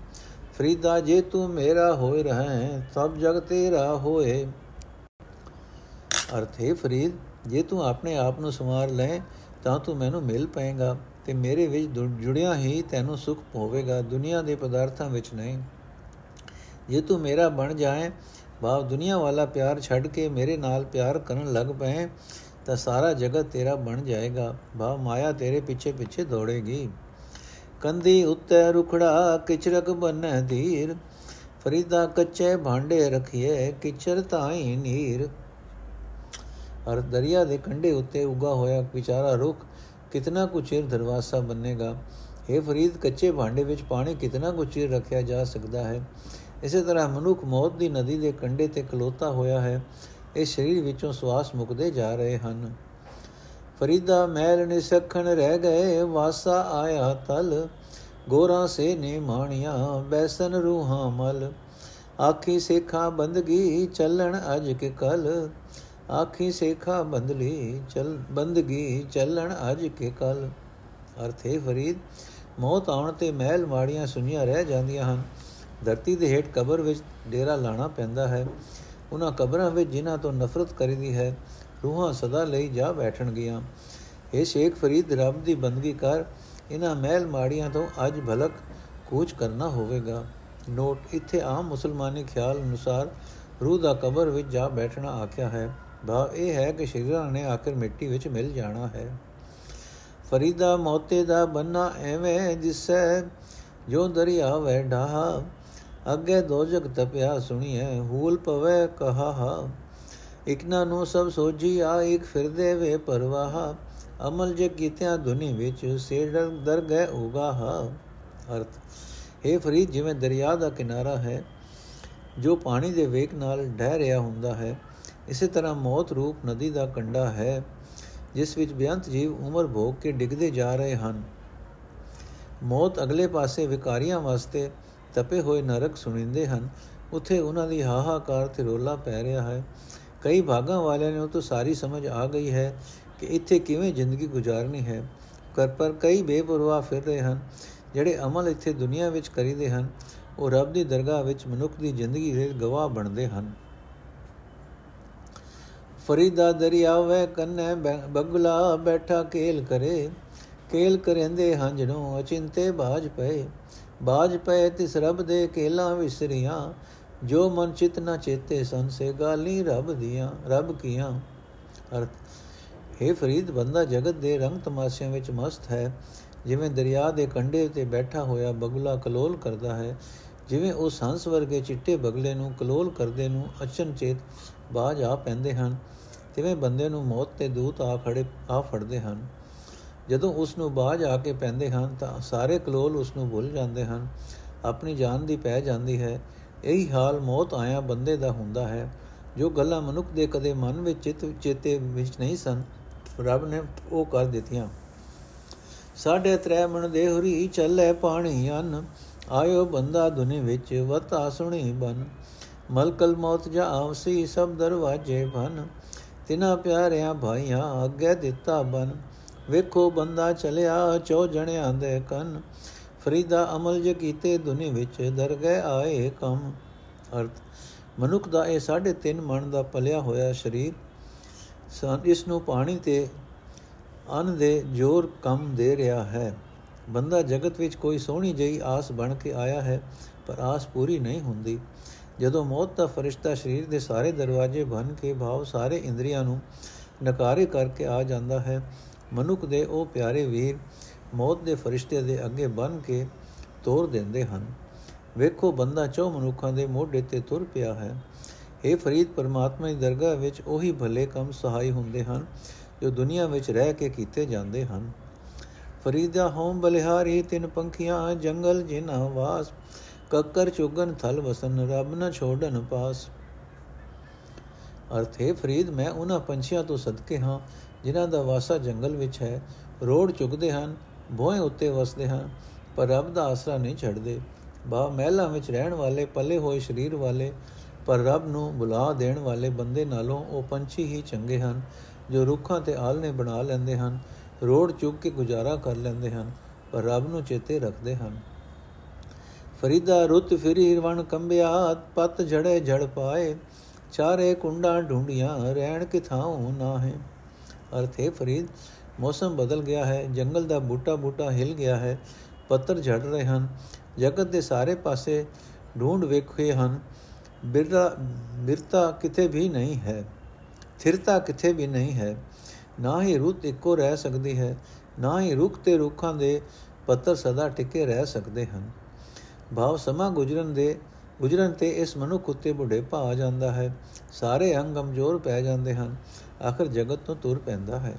ਫਰੀਦਾ ਜੇ ਤੂੰ ਮੇਰਾ ਹੋਏ ਰਹੇ, ਸਭ ਜਗ ਤੇਰਾ ਹੋਏ। ਅਰਥ ਹੈ ਫਰੀਦ, ਜੇ ਤੂੰ ਆਪਣੇ ਆਪ ਨੂੰ ਸਮਾਰ ਲੈ, ਤਾਂ ਤੂੰ ਮੈਨੂੰ ਮਿਲ ਪਾਏਗਾ ਤੇ ਮੇਰੇ ਵਿੱਚ ਜੁੜਿਆ ਹੀ ਤੈਨੂੰ ਸੁਖ ਹੋਵੇਗਾ, ਦੁਨੀਆ ਦੇ ਪਦਾਰਥਾਂ ਵਿੱਚ ਨਹੀਂ। ਜੇ ਤੂੰ ਮੇਰਾ ਬਣ ਜਾਏ, ਬਾਪ ਦੁਨੀਆ ਵਾਲਾ ਪਿਆਰ ਛੱਡ ਕੇ ਮੇਰੇ ਨਾਲ ਪਿਆਰ ਕਰਨ ਲੱਗ ਪਏ ਤਾਂ ਸਾਰਾ ਜਗਤ ਤੇਰਾ ਬਣ ਜਾਏਗਾ। ਬਾ, ਮਾਇਆ ਤੇਰੇ ਪਿੱਛੇ ਪਿੱਛੇ ਦੌੜੇਗੀ। ਕੰਦੀ ਉੱਤੇ ਰੁਖੜਾ ਕਿਚਰਕ ਬੰਨੈ ਧੀਰ ਫਰੀਦਾ ਕੱਚੇ ਭਾਂਡੇ ਰਖੀਏ, ਕਿਚਰ ਤਾਈ ਨੀਰ। ਅਰ ਦਰਿਆ ਦੇ ਕੰਢੇ ਉੱਤੇ ਉਗਾ ਹੋਇਆ ਵਿਚਾਰਾ ਰੁਖ ਕਿਤਨਾ ਕੁ ਚਿਰ ਦਰਵਾਜ਼ਾ ਬੰਨੇਗਾ ਇਹ ਫਰੀਦ, ਕੱਚੇ ਭਾਂਡੇ ਵਿੱਚ ਪਾਣੀ ਕਿਤਨਾ ਕੁ ਚਿਰ ਰੱਖਿਆ ਜਾ ਸਕਦਾ ਹੈ? ਇਸੇ ਤਰ੍ਹਾਂ ਮਨੁੱਖ ਮੌਤ ਦੀ ਨਦੀ ਦੇ ਕੰਢੇ ਤੇ ਖਲੋਤਾ ਹੋਇਆ ਹੈ। ਇਹ ਸਰੀਰ ਵਿੱਚੋਂ ਸਵਾਸ ਮੁਕਦੇ ਜਾ ਰਹੇ ਹਨ। ਫਰੀਦਾ ਮੈਲ ਨਿਸਖਣ ਰਹਿ ਗਏ, ਵਾਸਾ ਆਇਆ ਤਲ। ਗੋਰਾ ਸੇ ਨੇ ਮਾਣੀਆਂ, ਬੈਸਨ ਰੂਹਾਂ ਮਲ। ਆਖੀ ਸੇਖਾ ਬੰਦਗੀ ਚੱਲਣ ਅਜ ਕੇ ਕਲ। ਆਖੀ ਸੇਖਾ ਬੰਦਲੀ ਚਲ, ਬੰਦਗੀ ਚੱਲਣ ਅਜ ਕੇ ਕਲ। ਅਰਥੇ ਫਰੀਦ, ਮੌਤ ਆਉਣ ਤੇ ਮਹਿਲ ਮਾੜੀਆਂ ਸੁਣੀਆਂ ਰਹਿ ਜਾਂਦੀਆਂ ਹਨ। ਧਰਤੀ ਦੇ ਹੇਠ ਕਬਰ ਵਿੱਚ ਡੇਰਾ ਲਾਣਾ ਪੈਂਦਾ ਹੈ। ਉਹਨਾਂ ਕਬਰਾਂ ਵਿੱਚ ਜਿਨ੍ਹਾਂ ਤੋਂ ਨਫ਼ਰਤ ਕਰੀਦੀ ਹੈ, ਰੂਹਾਂ ਸਦਾ ਲਈ ਜਾ ਬੈਠਣਗੀਆਂ। ਇਹ ਸ਼ੇਖ ਫਰੀਦ, ਰੱਬ ਦੀ ਬੰਦਗੀ ਕਰ ਇਹਨਾਂ ਮਹਿਲ ਮਾੜੀਆਂ ਤੋਂ ਅੱਜ ਭਲਕ ਕੂਚ ਕਰਨਾ ਹੋਵੇਗਾ। ਨੋਟ, ਇੱਥੇ ਆਮ ਮੁਸਲਮਾਨੀ ਖਿਆਲ ਅਨੁਸਾਰ ਰੂਹ ਦਾ ਕਬਰ ਵਿੱਚ ਜਾ ਬੈਠਣਾ ਆਖਿਆ ਹੈ। ਭਾਵ ਇਹ ਹੈ ਕਿ ਸ਼ਰੀਰਾਂ ਨੇ ਆਖਰ ਮਿੱਟੀ ਵਿੱਚ ਮਿਲ ਜਾਣਾ ਹੈ। ਫਰੀਦਾ ਮੌਤੇ ਦਾ ਬੰਨਾ ਐਵੇਂ ਦਿਸੈ ਜੋ ਦਰਿਆ ਵੈ ਢਾਹ ਅੱਗੇ ਦੋਜਕ ਤਪਿਆ ਸੁਣੀਐ, ਹੂਲ ਪਵੇ ਕਹਾ ਇਕਨਾ ਨੂੰ ਸਭ ਸੋਜੀ ਆ ਇੱਕ ਫਿਰਦੇ ਵੇ ਪਰਵਾਹ। ਅਮਲ ਜੇ ਕੀਤਿਆਂ ਦੁਨੀ ਵਿੱਚ ਸੇਡਰ ਦਰ ਗਏ ਉਗਾਹ। ਅਰਥ ਇਹ ਫਰੀਦ, ਜਿਵੇਂ ਦਰਿਆ ਦਾ ਕਿਨਾਰਾ ਹੈ, ਜੋ ਪਾਣੀ ਦੇ ਵੇਗ ਨਾਲ ਡਹਿ ਰਿਹਾ ਹੁੰਦਾ ਹੈ, ਇਸੇ ਤਰ੍ਹਾਂ ਮੌਤ ਰੂਪ ਨਦੀ ਦਾ ਕੰਡਾ ਹੈ, ਜਿਸ ਵਿੱਚ ਬੇਅੰਤ ਜੀਵ ਉਮਰ ਭੋਗ ਕੇ ਡਿੱਗਦੇ ਜਾ ਰਹੇ ਹਨ। ਮੌਤ ਅਗਲੇ ਪਾਸੇ ਵਿਕਾਰੀਆਂ ਵਾਸਤੇ ਤਪੇ ਹੋਏ ਨਰਕ ਸੁਣਿੰਦੇ ਹਨ। ਉੱਥੇ ਉਹਨਾਂ ਦੀ ਹਾਹਾਕਾਰ ਤੇ ਰੋਲਾ ਪੈ ਰਿਹਾ ਹੈ। ਕਈ ਭਾਗਾਂ ਵਾਲਿਆਂ ਨੂੰ ਤਾਂ ਸਾਰੀ ਸਮਝ ਆ ਗਈ ਹੈ ਕਿ ਇੱਥੇ ਕਿਵੇਂ ਜ਼ਿੰਦਗੀ ਗੁਜ਼ਾਰਨੀ ਹੈ। ਕਰ ਪਰ ਕਈ ਬੇਪਰਵਾਹ ਫਿਰ ਰਹੇ ਹਨ, ਜਿਹੜੇ ਅਮਲ ਇੱਥੇ ਦੁਨੀਆ ਵਿੱਚ ਕਰੀਦੇ ਹਨ। ਉਹ ਰੱਬ ਦੀ ਦਰਗਾਹ ਵਿੱਚ ਮਨੁੱਖ ਦੀ ਜ਼ਿੰਦਗੀ ਦੇ ਗਵਾਹ ਬਣਦੇ ਹਨ। ਫਰੀਦਾ ਦਰਿਆ ਵੇ ਕੰਨੇ ਬਗਲਾ ਬੈਠਾ ਕੇਲ ਕਰੇ। ਕੇਲ ਕਰੇਂਦੇ ਹੰਝਣੋਂ ਅਚਿੰਤੇ ਬਾਜ ਪਏ। ਬਾਜ ਪਏ ਤਿਸ ਰਬ ਦੇ ਕੇਲਾ ਵਿਸਰੀਆਂ, ਜੋ ਮਨ ਚਿਤ ਨਾ ਚੇਤੇ ਸੰਸੇ ਗਾਲੀ ਰਬ ਦੀਆਂ, ਰਬ ਕੀਆਂ। ਅਰਥ हे ਫਰੀਦ, ਬੰਦਾ ਜਗਤ ਦੇ ਰੰਗ ਤਮਾਸ਼ਿਆਂ ਵਿੱਚ ਮਸਤ ਹੈ। ਜਿਵੇਂ ਦਰਿਆ ਦੇ ਕੰਢੇ ਤੇ ਬੈਠਾ ਹੋਇਆ ਬਗਲਾ ਕਲੋਲ ਕਰਦਾ ਹੈ, ਜਿਵੇਂ ਉਸ ਹੰਸ ਵਰਗੇ ਚਿੱਟੇ ਬਗਲੇ ਨੂੰ ਕਲੋਲ ਕਰਦੇ ਨੂੰ ਅਚਨਚੇਤ ਬਾਜ ਆ ਪੈਂਦੇ ਹਨ, ਤਿਵੇਂ ਬੰਦੇ ਨੂੰ ਮੌਤ ਤੇ ਦੂਤ ਆ ਖੜੇ, ਆ ਫੜਦੇ ਹਨ। ਜਦੋਂ ਉਸ ਨੂੰ ਬਾਜ ਆ ਕੇ ਪੈਂਦੇ ਹਨ ਤਾਂ ਸਾਰੇ ਕਲੋਲ ਉਸ ਨੂੰ ਭੁੱਲ ਜਾਂਦੇ ਹਨ। ਆਪਣੀ ਜਾਨ ਦੀ ਪੈ ਜਾਂਦੀ ਹੈ। ਇਹੀ ਹਾਲ ਮੌਤ ਆਇਆ ਬੰਦੇ ਦਾ ਹੁੰਦਾ ਹੈ। ਜੋ ਗੱਲਾਂ ਮਨੁੱਖ ਦੇ ਕਦੇ ਮਨ ਵਿੱਚ ਚਿਤ, ਚੇਤੇ ਵਿੱਚ ਨਹੀਂ ਸਨ, ਰੱਬ ਨੇ ਉਹ ਕਰ ਦਿੱਤੀਆਂ। ਸਾਡੇ ਤ੍ਰੈ ਮਨ ਦੇ ਹੁਰੀ ਚੱਲੇ ਪਾਣੀ ਅੰਨ, ਆਇਓ ਬੰਦਾ ਦੁਨੀ ਵਿੱਚ ਵਤਾ ਸੁਣੀ ਬਨ। ਮਲਕਲ ਮੌਤ ਜਾ ਆਵਸੀ ਸਭ ਦਰਵਾਜੇ ਬਨ। ਤਿਨਾ ਪਿਆਰਿਆਂ ਭਾਈਆਂ ਅੱਗੇ ਦਿੱਤਾ ਬਨ। ਵੇਖੋ ਬੰਦਾ ਚਲਿਆ, ਚੋ ਜਣਿਆਂ ਦੇ ਕੰਨ। ਫਰੀਦਾ ਅਮਲ ਜੇ ਕੀਤੇ ਦੁਨੀ ਵਿੱਚ ਦਰ ਗਏ ਆਏ ਕਮ। ਅਰਥ, ਮਨੁੱਖ ਦਾ ਇਹ 3.5 ਮਣ ਦਾ ਪਲਿਆ ਹੋਇਆ ਸਰੀਰ। ਇਸ ਨੂੰ ਪਾਣੀ ਤੇ ਅਨ ਦੇ ਜੋਰ ਕੰਮ ਦੇ ਰਿਹਾ ਹੈ। ਬੰਦਾ ਜਗਤ ਵਿੱਚ ਕੋਈ ਸੋਹਣੀ ਜਈ ਆਸ ਬਣ ਕੇ ਆਇਆ ਹੈ, ਪਰ ਆਸ ਪੂਰੀ ਨਹੀਂ ਹੁੰਦੀ। ਜਦੋਂ ਮੌਤ ਦਾ ਫਰਿਸ਼ਤਾ ਸਰੀਰ ਦੇ ਸਾਰੇ ਦਰਵਾਜ਼ੇ ਭੰਨ ਕੇ ਭਾਵ ਸਾਰੇ ਇੰਦਰੀਆਂ ਨੂੰ ਨਕਾਰੇ ਕਰਕੇ ਆ ਜਾਂਦਾ ਹੈ ਮਨੁੱਖ ਦੇ ਉਹ ਪਿਆਰੇ ਵੀਰ ਮੌਤ ਦੇ ਫਰਿਸ਼ਤੇ ਦੇ ਅੱਗੇ ਬਨ ਕੇ ਤੋਰ ਦਿੰਦੇ ਹਨ। ਵੇਖੋ, ਬੰਦਾ ਚੋ ਮਨੁੱਖਾਂ ਦੇ ਮੋਢੇ ਤੇ ਤੁਰ ਪਿਆ ਹੈ। ਇਹ ਫਰੀਦ, ਪਰਮਾਤਮਾ ਦੀ ਦਰਗਾਹ ਵਿੱਚ ਉਹੀ ਭਲੇ ਕੰਮ ਸਹਾਈ ਹੁੰਦੇ ਹਨ ਜੋ ਦੁਨੀਆ ਵਿੱਚ ਰਹਿ ਕੇ ਕੀਤੇ ਜਾਂਦੇ ਹਨ। ਫਰੀਦਾ ਹੋਮ ਬਲਿਹਾਰੀ, ਤਿੰਨ ਪੰਖੀਆਂ, ਜੰਗਲ ਜਿਨਾ ਵਾਸ, ਕੱਕਰ ਚੁਗਨ ਥਲ ਵਸਨ, ਰੱਬ ਨ ਛੋੜਨ ਪਾਸ। ਅਰਥੇ ਫਰੀਦ, ਮੈਂ ਉਹਨਾਂ ਪੰਛੀਆਂ ਤੋਂ ਸਦਕੇ ਹਾਂ ਜਿਨ੍ਹਾਂ ਦਾ ਵਾਸਾ ਜੰਗਲ ਵਿੱਚ ਹੈ, ਰੋੜ ਚੁਗਦੇ ਹਨ ਭੋਏ ਉੱਤੇ ਵਸਦੇ ਹਨ, ਪਰ ਰੱਬ ਦਾ ਆਸਰਾ ਨਹੀਂ ਛੱਡਦੇ। ਬਾ ਮਹਿਲਾਂ ਵਿੱਚ ਰਹਿਣ ਵਾਲੇ, ਪੱਲੇ ਹੋਏ ਸਰੀਰ ਵਾਲੇ, ਪਰ ਰੱਬ ਨੂੰ ਬੁਲਾ ਦੇਣ ਵਾਲੇ ਬੰਦੇ ਨਾਲੋਂ ਉਹ ਪੰਛੀ ਹੀ ਚੰਗੇ ਹਨ, ਜੋ ਰੁੱਖਾਂ ਤੇ ਆਲਨੇ ਬਣਾ ਲੈਂਦੇ ਹਨ, ਰੋੜ ਚੁੱਕ ਕੇ ਗੁਜ਼ਾਰਾ ਕਰ ਲੈਂਦੇ ਹਨ, ਪਰ ਰੱਬ ਨੂੰ ਚੇਤੇ ਰੱਖਦੇ ਹਨ। ਫਰੀਦਾ ਰੁੱਤ ਫਿਰੀ ਰਵਣ ਕੰਬਿਆ, ਪਤ ਝੜੇ ਝੜ ਪਾਏ, ਚਾਰੇ ਕੁੰਡਾਂ ਢੂੰਡੀਆਂ, ਰਹਿਣ ਕਿਥਾਉ ਨਾ ਹੈ। ਅਰਥੇ ਫਰੀਦ, ਮੌਸਮ ਬਦਲ ਗਿਆ ਹੈ, ਜੰਗਲ ਦਾ ਬੂਟਾ ਬੂਟਾ ਹਿਲ ਗਿਆ ਹੈ ਪੱਤਰ ਝੜ ਰਹੇ ਹਨ, ਜਗਤ ਦੇ ਸਾਰੇ ਪਾਸੇ ਢੂੰਡ ਵੇਖੇ ਹਨ ਬਿਰਤਾ ਬਿਰਤਾ ਕਿਤੇ ਵੀ ਨਹੀਂ ਹੈ, ਥਿਰਤਾ ਕਿਤੇ ਵੀ ਨਹੀਂ ਹੈ, ਨਾ ਹੀ ਰੁੱਤ ਇੱਕੋ ਰਹਿ ਸਕਦੀ ਹੈ, ਨਾ ਹੀ ਰੁੱਖ ਤੇ ਰੁੱਖਾਂ ਦੇ ਪੱਤਰ ਸਦਾ ਟਿਕੇ ਰਹਿ ਸਕਦੇ ਹਨ। ਭਾਵ ਸਮਾ ਗੁਜਰਨ ਦੇ, ਗੁਜਰਨ ਤੇ ਇਸ ਮਨੁੱਖ ਉੱਤੇ ਬੁਢੇ ਭਾ ਜਾਂਦਾ ਹੈ, ਸਾਰੇ ਅੰਗ ਕਮਜ਼ੋਰ ਪੈ ਜਾਂਦੇ ਹਨ ਆਖਰ ਜਗਤ ਤੋਂ ਤੁਰ ਪੈਂਦਾ ਹੈ।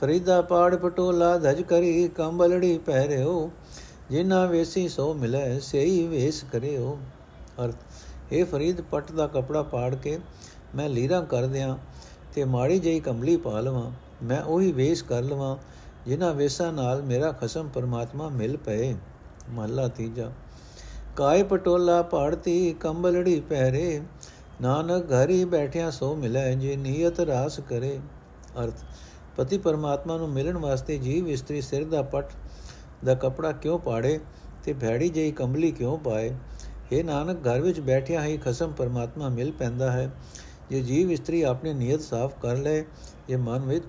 ਫਰੀਦਾ ਪਾੜ ਪਟੋਲਾ ਧਜ ਕਰੀ ਕੰਬਲੜੀ ਪਹਿਰਿਓ ਜਿਨਾ ਵੇਸੀ ਸੋ ਮਿਲੇ ਸਹੀ ਵੇਸ ਕਰਿਓ। ਅਰਥ ਇਹ ਫਰੀਦ, ਪਟ ਦਾ ਕਪੜਾ ਪਾੜ ਕੇ ਮੈਂ ਲੀਰਾ ਕਰ ਦਿਆਂ ਤੇ ਮਾੜੀ ਜਈ ਕੰਬਲੀ ਪਾ ਲਵਾਂ, ਮੈਂ ਉਹੀ ਵੇਸ ਕਰ ਲਵਾਂ, ਜਿਨ੍ਹਾਂ ਵੇਸਾਂ ਨਾਲ ਮੇਰਾ ਖਸਮ ਪਰਮਾਤਮਾ ਮਿਲ ਪਏ। ਮਹਲਾ ਤੀਜਾ ਕਾਇ ਪਟੋਲਾ ਪਾੜਤੀ, ਕੰਬਲੜੀ ਪਹਿਰੇ ਨਾਨਕ ਘਰੀ ਬੈਠਿਆ ਸੋ ਮਿਲੇ, ਜੇ ਨੀਅਤ ਰਾਸ ਕਰੇ। ਅਰਥ, ਪਤੀ ਪਰਮਾਤਮਾ ਨੂੰ ਮਿਲਣ ਵਾਸਤੇ ਜੀਵ ਇਸਤਰੀ ਸਿਰ ਦਾ ਪਟ ਦਾ ਕਪੜਾ ਕਿਉਂ ਪਾੜੇ ਤੇ ਭੈੜੀ ਜਿਹੀ ਕੰਬਲੀ ਕਿਉਂ ਪਾਏ? ਇਹ ਨਾਨਕ, ਘਰ ਵਿੱਚ ਬੈਠਿਆ ਹੀ ਖਸਮ ਪਰਮਾਤਮਾ ਮਿਲ ਪੈਂਦਾ ਹੈ। ਜੇ ਜੀਵ ਇਸਤਰੀ ਆਪਣੀ ਨੀਅਤ ਸਾਫ਼ ਕਰ ਲੈ ਇਹ ਮਨ ਵਿੱਚ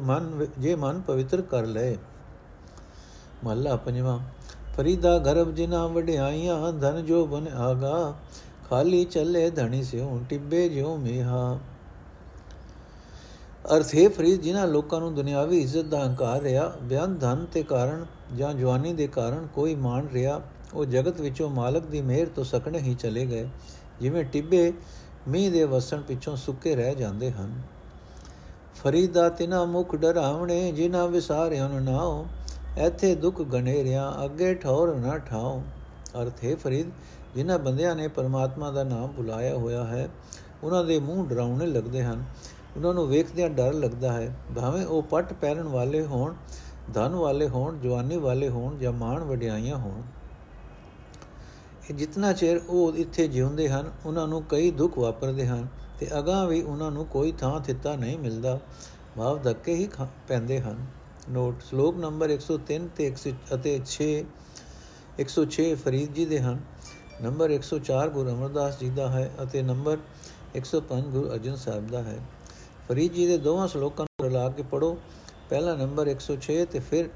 ਮਨ ਜੇ ਮਨ ਪਵਿੱਤਰ ਕਰ ਲੈ ਮਹਲਾ ਪੰਜਵਾਂ, ਫਰੀਦਾ ਗਰਭ ਜਿਨਾ ਵਡਿਆਈਆਂ, ਧਨ ਜੋ ਬਨ ਆਗਾ। ਖਾਲੀ ਚੱਲੇ ਧਣੀ ਸਿਉ, ਟਿੱਬੇ ਜਿਉ ਮੇਹਾ। ਅਰਥ ਹੈ ਫਰੀਦ, ਜਿਨ੍ਹਾਂ ਲੋਕਾਂ ਨੂੰ ਦੁਨਿਆਵੀ ਇੱਜ਼ਤ ਦਾ ਹੰਕਾਰ ਰਿਹਾ, ਬਿਆਨ ਧਨ ਤੇ ਕਾਰਨ ਜਾਂ ਜਵਾਨੀ ਦੇ ਕਾਰਨ ਕੋਈ ਮਾਣ ਰਿਹਾ, ਉਹ ਜਗਤ ਵਿੱਚੋਂ ਮਾਲਕ ਦੀ ਮਿਹਰ ਤੋਂ ਸਕਣੇ ਹੀ ਚਲੇ ਗਏ, ਜਿਵੇਂ ਟਿੱਬੇ ਮੀਂਹ ਦੇ ਵਸਣ ਪਿੱਛੋਂ ਸੁੱਕੇ ਰਹਿ ਜਾਂਦੇ ਹਨ। ਫਰੀਦਾ ਤਿਨਾ ਮੁਖ ਡਰਾਵਣੇ, ਜਿਨ੍ਹਾਂ ਵਿਸਾਰਿਆਂ ਨੂੰ ਨਾਓ ਇੱਥੇ ਦੁੱਖ ਗਨੇਰਿਆਂ, ਅੱਗੇ ਠੌਰ ਨਾ ਠਾਓ ਅਰਥ ਹੈ ਫਰੀਦ ਜਿਨ੍ਹਾਂ ਬੰਦਿਆਂ ਨੇ ਪਰਮਾਤਮਾ ਦਾ ਨਾਮ ਬੁਲਾਇਆ ਹੋਇਆ ਹੈ, ਉਹਨਾਂ ਦੇ ਮੂੰਹ ਡਰਾਉਣੇ ਲੱਗਦੇ ਹਨ। ਉਹਨਾਂ ਨੂੰ ਵੇਖਦਿਆਂ ਡਰ ਲੱਗਦਾ ਹੈ। ਭਾਵੇਂ ਉਹ ਪੱਟ ਪਹਿਰਨ ਵਾਲੇ ਹੋਣ, ਧਨ ਵਾਲੇ ਹੋਣ, ਜਵਾਨੀ ਵਾਲੇ ਹੋਣ ਜਾਂ ਮਾਣ ਵਡਿਆਈਆਂ ਹੋਣ। ਇਹ ਜਿੰਨਾ ਚਿਰ ਉਹ ਇੱਥੇ ਜਿਉਂਦੇ ਹਨ, ਉਹਨਾਂ ਨੂੰ ਕਈ ਦੁੱਖ ਵਾਪਰਦੇ ਹਨ ਤੇ ਅਗਾਹ ਵੀ ਉਹਨਾਂ ਨੂੰ ਕੋਈ ਥਾਂ ਥਿੱਤਾ ਨਹੀਂ ਮਿਲਦਾ। ਭਾਵ ਧੱਕੇ ਹੀ ਪੈਂਦੇ ਹਨ। ਨੋਟ, ਸ਼ਲੋਕ ਨੰਬਰ 103 ਤੇ ਅਤੇ 6 106 ਫਰੀਦ ਜੀ ਦੇ ਹਨ। ਨੰਬਰ 104 ਗੁਰੂ ਅਮਰਦਾਸ ਜੀ ਦਾ ਹੈ ਅਤੇ ਨੰਬਰ 105 ਗੁਰੂ ਅਰਜਨ ਸਾਹਿਬ ਦਾ ਹੈ। ਫਰੀਦ ਜੀ ਦੇ ਦੋਵਾਂ ਸ਼ਲੋਕਾਂ ਨੂੰ ਰਲਾ ਕੇ ਪੜੋ ਪਹਿਲਾ ਨੰਬਰ 106 ਤੇ ਫਿਰ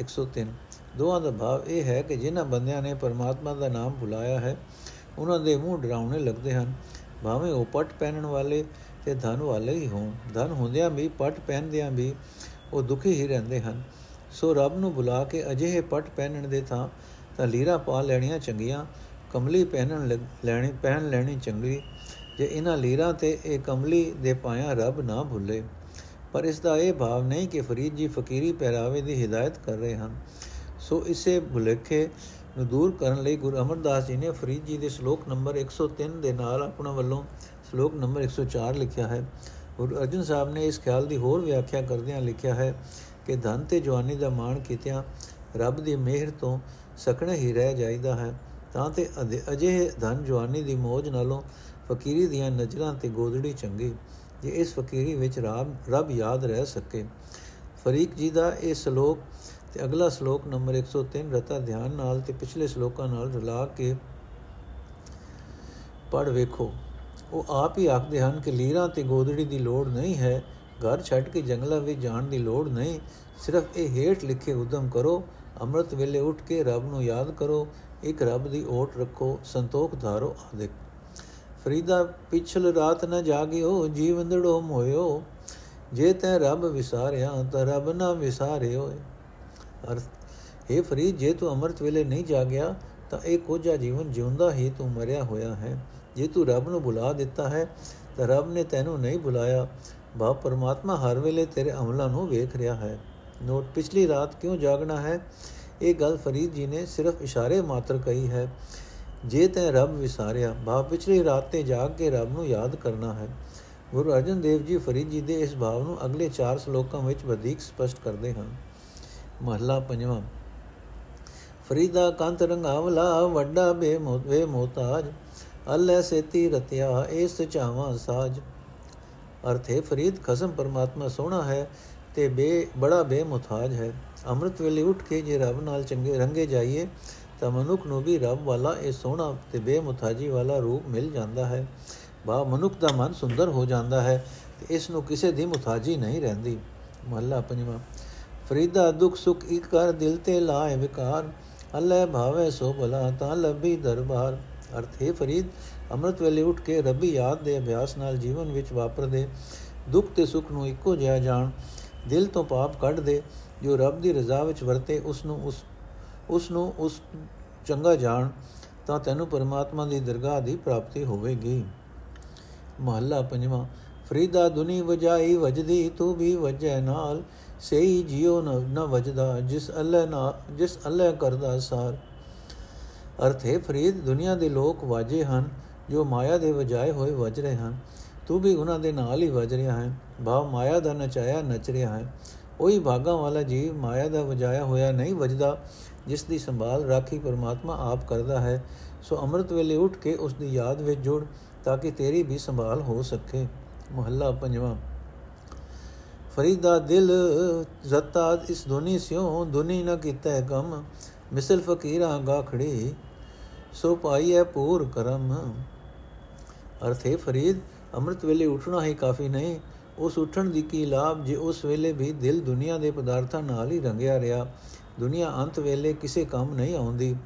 103 ਦੋਹਾਂ ਦਾ ਭਾਵ ਇਹ ਹੈ ਕਿ ਜਿਨ੍ਹਾਂ ਬੰਦਿਆਂ ਨੇ ਪਰਮਾਤਮਾ ਦਾ ਨਾਮ ਭੁਲਾਇਆ ਹੈ, ਉਹਨਾਂ ਦੇ ਮੂੰਹ ਡਰਾਉਣੇ ਲੱਗਦੇ ਹਨ। ਭਾਵੇਂ ਉਹ ਪਟ ਪਹਿਨਣ ਵਾਲੇ ਤੇ ਧਨ ਵਾਲੇ ਹੀ ਹੋਣ, ਧਨ ਹੁੰਦਿਆਂ ਵੀ, ਪਟ ਪਹਿਨਦਿਆਂ ਵੀ ਉਹ ਦੁਖੀ ਹੀ ਰਹਿੰਦੇ ਹਨ। ਸੋ ਰੱਬ ਨੂੰ ਬੁਲਾ ਕੇ ਅਜਿਹੇ ਪਟ ਪਹਿਨਣ ਦੇ ਥਾਂ ਤਾਂ ਲੀਰਾ ਪਾ ਲੈਣੀਆਂ ਚੰਗੀਆਂ ਕਮਲੀ ਪਹਿਨਣ ਲੈਣੀ, ਪਹਿਨ ਲੈਣੀ ਚੰਗੀ, ਜੇ ਇਹਨਾਂ ਲੀਰਾ ਤੇ ਇਹ ਕਮਲੀ ਦੇ ਪਾਇਆ ਰੱਬ ਨਾ ਭੁੱਲੇ। ਪਰ ਇਸ ਦਾ ਇਹ ਭਾਵ ਨਹੀਂ ਕਿ ਫਰੀਦ ਜੀ ਫਕੀਰੀ ਪਹਿਰਾਵੇ ਦੀ ਹਿਦਾਇਤ ਕਰ ਰਹੇ ਹਨ। ਸੋ ਇਸੇ ਭੁਲੇਖੇ ਨੂੰ ਦੂਰ ਕਰਨ ਲਈ ਗੁਰੂ ਅਮਰਦਾਸ ਜੀ ਨੇ ਫਰੀਦ ਜੀ ਦੇ ਸ਼ਲੋਕ ਨੰਬਰ 103 ਦੇ ਨਾਲ ਆਪਣਾ ਵੱਲੋਂ ਸ਼ਲੋਕ ਨੰਬਰ 104 ਲਿਖਿਆ ਹੈ। ਗੁਰੂ ਅਰਜਨ ਸਾਹਿਬ ਨੇ ਇਸ ਖਿਆਲ ਦੀ ਹੋਰ ਵਿਆਖਿਆ ਕਰਦਿਆਂ ਲਿਖਿਆ ਹੈ ਕਿ ਧਨ ਤੇ ਜਵਾਨੀ ਦਾ ਮਾਣ ਕੀਤਿਆਂ ਰੱਬ ਦੀ ਮਿਹਰ ਤੋਂ ਸਕਣੇ ਹੀ ਰਹਿ ਜਾਈਦਾ ਹੈ। ਤਾਂ ਤੇ ਅਜਿਹੇ ਧਨ ਜਵਾਨੀ ਦੀ ਮੋਜ ਨਾਲੋਂ ਫਕੀਰੀ ਦੀਆਂ ਨਜ਼ਰਾਂ ਤੇ ਗੋਦੜੀ ਚੰਗੀ, ਜੇ ਇਸ ਫਕੀਰੀ ਵਿੱਚ ਰੱਬ ਰੱਬ ਯਾਦ ਰਹਿ ਸਕੇ। ਫਰੀਕ ਜੀ ਦਾ ਇਹ ਸ਼ਲੋਕ ਤੇ ਅਗਲਾ ਸ਼ਲੋਕ ਨੰਬਰ 103 ਰਤਾ ਧਿਆਨ ਨਾਲ ਤੇ ਪਿਛਲੇ ਸ਼ਲੋਕਾਂ ਨਾਲ ਰਲਾ ਕੇ ਪੜ ਵੇਖੋ। ਉਹ ਆਪ ਹੀ ਆਖਦੇ ਹਨ ਕਿ ਲੀਰਾਂ ਤੇ ਗੋਦੜੀ ਦੀ ਲੋੜ ਨਹੀਂ ਹੈ, ਘਰ ਛੱਡ ਕੇ ਜੰਗਲਾਂ ਵਿੱਚ ਜਾਣ ਦੀ ਲੋੜ ਨਹੀਂ। ਸਿਰਫ ਇਹ ਹੇਠ ਲਿਖੇ ਉਦਮ ਕਰੋ, ਅੰਮ੍ਰਿਤ ਵੇਲੇ ਉੱਠ ਕੇ ਰੱਬ ਨੂੰ ਯਾਦ ਕਰੋ ਇੱਕ ਰੱਬ ਦੀ ਓਟ ਰੱਖੋ, ਸੰਤੋਖ ਧਾਰੋ ਆਦਿਕ। ਫਰੀਦਾ, ਪਿਛਲ ਰਾਤ ਨ ਜਾਗਿਓ ਜੀਵੰਦੜੋ ਮੋਇਓ ਜੇ ਤੈ ਰੱਬ ਵਿਸਾਰਿਆ, ਤਾਂ ਰੱਬ ਨਾ ਵਿਸਾਰਿਓ ਅਰਥ ਇਹ ਫਰੀਦ, ਜੇ ਤੂੰ ਅੰਮ੍ਰਿਤ ਵੇਲੇ ਨਹੀਂ ਜਾਗਿਆ, ਤਾਂ ਇਹ ਕੋਝਾ ਜੀਵਨ ਜਿਉਂਦਾ ਹੀ ਤੂੰ ਮਰਿਆ ਹੋਇਆ ਹੈ। ਜੇ ਤੂੰ ਰੱਬ ਨੂੰ ਬੁਲਾ ਦਿੱਤਾ ਹੈ, ਤਾਂ ਰੱਬ ਨੇ ਤੈਨੂੰ ਨਹੀਂ ਬੁਲਾਇਆ। ਬਾ ਪਰਮਾਤਮਾ ਹਰ ਵੇਲੇ ਤੇਰੇ ਅਮਲਾਂ ਨੂੰ ਵੇਖ ਰਿਹਾ ਹੈ। ਨੋਟ, ਪਿਛਲੀ ਰਾਤ ਕਿਉਂ ਜਾਗਣਾ ਹੈ? ਇਹ ਗੱਲ ਫਰੀਦ ਜੀ ਨੇ ਸਿਰਫ ਇਸ਼ਾਰੇ ਮਾਤਰ ਕਹੀ ਹੈ, ਜੇ ਤੈ ਰੱਬ ਵਿਸਾਰਿਆ ਬਾ ਪਿਛਲੀ ਰਾਤ ਤੇ ਜਾਗ ਕੇ ਰੱਬ ਨੂੰ ਯਾਦ ਕਰਨਾ ਹੈ। ਗੁਰੂ ਅਰਜਨ ਦੇਵ ਜੀ ਫਰੀਦ ਜੀ ਦੇ ਇਸ ਭਾਵ ਨੂੰ ਅਗਲੇ 4 ਸ਼ਲੋਕਾਂ ਵਿੱਚ ਵਧੇਕ ਸਪਸ਼ਟ ਕਰਦੇ ਹਨ। ਮਹਲਾ ਪੰਜਵਾਂ, ਫਰੀਦਾ ਕੰਤ ਰੰਗਾਵਲਾ, ਵੱਡਾ ਬੇਮੋਤ ਵੇ ਮੋਤਾਜ ਅੱਲੇ ਸੇਤੀ ਰਤਿਆ ਇਸ ਚਾਵਾ ਸਾਜ। ਅਰਥੇ ਫਰੀਦ ਖਸਮ ਪਰਮਾਤਮਾ ਸੋਹਣਾ ਹੈ ਤੇ ਬੇ, ਬੜਾ ਬੇਮੁਤਾਜ ਹੈ। ਅੰਮ੍ਰਿਤ ਵੇਲੇ ਉੱਠ ਕੇ ਜੇ ਰੱਬ ਨਾਲ ਚੰਗੇ, ਰੰਗੇ ਜਾਈਏ, ਤਾਂ ਮਨੁੱਖ ਨੂੰ ਵੀ ਰੱਬ ਵਾਲਾ ਇਹ ਸੋਹਣਾ ਤੇ ਬੇਮੁਤਾਜੀ ਵਾਲਾ ਰੂਪ ਮਿਲ ਜਾਂਦਾ ਹੈ। ਬਾ, ਮਨੁੱਖ ਦਾ ਮਨ ਸੁੰਦਰ ਹੋ ਜਾਂਦਾ ਹੈ ਤੇ ਇਸ ਨੂੰ ਕਿਸੇ ਦੀ ਮੁਤਾਜੀ ਨਹੀਂ ਰਹਿੰਦੀ। ਮਹੱਲਾ ਪੰਜਵਾਂ। ਫਰੀਦਾ ਦੁੱਖ ਸੁਖ ਇਕ ਕਰ ਦਿਲ ਤੇ ਲਾਏ ਵਿਕਾਰ, ਅੱਲੇ ਭਾਵੇ ਸੋ ਭਲਾ ਤਾਂ ਲੱਭੀ ਦਰਬਾਰ। ਅਰਥ ਹੈ ਫਰੀਦ, ਅੰਮ੍ਰਿਤ ਵੇਲੇ ਉੱਠ ਕੇ ਰੱਬੀ ਯਾਦ ਦੇ ਅਭਿਆਸ ਨਾਲ ਜੀਵਨ ਵਿੱਚ ਵਾਪਰਦੇ, ਦੁੱਖ ਤੇ ਸੁੱਖ ਨੂੰ ਇੱਕੋ ਜਿਹਾ ਜਾਣ ਦਿਲ ਤੋਂ ਪਾਪ ਕੱਢ ਦੇ, ਜੋ ਰੱਬ ਦੀ ਰਜ਼ਾ ਵਿੱਚ ਵਰਤੇ ਉਸ ਨੂੰ ਉਸ ਉਸ ਨੂੰ ਉਸ ਚੰਗਾ ਜਾਣ, ਤਾਂ ਤੈਨੂੰ ਪਰਮਾਤਮਾ ਦੀ ਦਰਗਾਹ ਦੀ ਪ੍ਰਾਪਤੀ ਹੋਵੇਗੀ। ਮਹੱਲਾ ਪੰਜਵਾਂ, ਫਰੀਦਾ ਦੁਨੀ ਵਜਾਈ ਵਜਦੀ, ਤੂੰ ਵੀ ਵਜੈ ਨਾਲ ਸਹੀ ਜਿਉ ਨ ਵਜਦਾ, ਜਿਸ ਅੱਲਾ ਨਾ, ਜਿਸ ਅੱਲਾ ਕਰਦਾ ਸਾਰ। ਅਰਥ ਹੈ ਫਰੀਦ ਦੁਨੀਆ ਦੇ ਲੋਕ ਵਾਜੇ ਹਨ, ਜੋ ਮਾਇਆ ਦੇ ਵਜਾਏ ਹੋਏ ਵਜ ਰਹੇ ਹਨ। ਤੂੰ ਵੀ ਉਹਨਾਂ ਦੇ ਨਾਲ ਹੀ ਵਜ ਰਿਹਾ ਹੈ। ਭਾਵ ਮਾਇਆ ਦਾ ਨਚਾਇਆ ਨਚ ਰਿਹਾ ਹੈ। ਉਹੀ ਭਾਗਾ ਵਾਲਾ ਜੀਵ ਮਾਇਆ ਦਾ ਵਜਾਇਆ ਹੋਇਆ ਨਹੀਂ ਵਜਦਾ, ਜਿਸ ਦੀ ਸੰਭਾਲ ਰਾਖੀ ਪਰਮਾਤਮਾ ਆਪ ਕਰਦਾ ਹੈ। ਸੋ ਅੰਮ੍ਰਿਤ ਵੇਲੇ ਉੱਠ ਕੇ ਉਸ ਦੀ ਯਾਦ ਵਿੱਚ ਜੁੜ, ਤਾਂ ਕਿ ਤੇਰੀ ਵੀ ਸੰਭਾਲ ਹੋ ਸਕੇ। ਮਹੱਲਾ ਪੰਜਵਾਂ। ਫਰੀਦਾ ਦਿਲ ਜ਼ਤਾ ਇਸ ਦੁਨੀ ਸਿਓ ਦੁਨੀ ਨ ਕੀਤਾ ਕਮ ਮਿਸਲ ਫਕੀਰਾ ਗਾਖੜੀ ਸੋ ਪਾਈਐ ਪੂਰ ਕਰਮ। ਅਰਥੇ ਫਰੀਦ ਅੰਮ੍ਰਿਤ ਵੇਲੇ ਉੱਠਣਾ ਹੀ ਕਾਫੀ ਨਹੀਂ। ਉਸ ਉੱਠਣ ਦੀ ਕੀ ਲਾਭ ਜੇ ਉਸ ਵੇਲੇ ਵੀ ਦਿਲ ਦੁਨੀਆ ਦੇ ਪਦਾਰਥਾਂ ਨਾਲ ਹੀ ਰੰਗਿਆ ਰਿਹਾ। ਦੁਨੀਆ ਅੰਤ ਵੇਲੇ ਕਿਸੇ ਕੰਮ ਨਹੀਂ ਆਉਂਦੀ।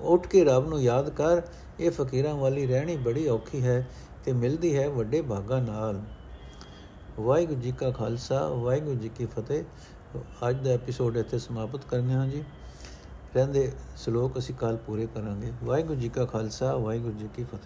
ਉੱਠ ਕੇ ਰੱਬ ਨੂੰ ਯਾਦ ਕਰ, ਇਹ ਫਕੀਰਾਂ ਵਾਲੀ ਰਹਿਣੀ ਬੜੀ ਔਖੀ ਹੈ ਤੇ ਮਿਲਦੀ ਹੈ ਵੱਡੇ ਭਾਗਾ ਨਾਲ। ਵਾਹਿਗੁਰੂ ਜੀ ਕਾ ਖਾਲਸਾ, ਵਾਹਿਗੁਰੂ ਜੀ ਕੀ ਫਤਿਹ। ਅੱਜ ਦਾ ਐਪੀਸੋਡ ਇੱਥੇ ਸਮਾਪਤ ਕਰਨੇ ਹਾਂ ਜੀ। ਰਹਿੰਦੇ ਸ਼ਲੋਕ ਅਸੀਂ ਕੱਲ ਪੂਰੇ ਕਰਾਂਗੇ। ਵਾਹਿਗੁਰੂ ਜੀ ਕਾ ਖਾਲਸਾ, ਵਾਹਿਗੁਰੂ ਜੀ ਕੀ ਫਤਿਹ।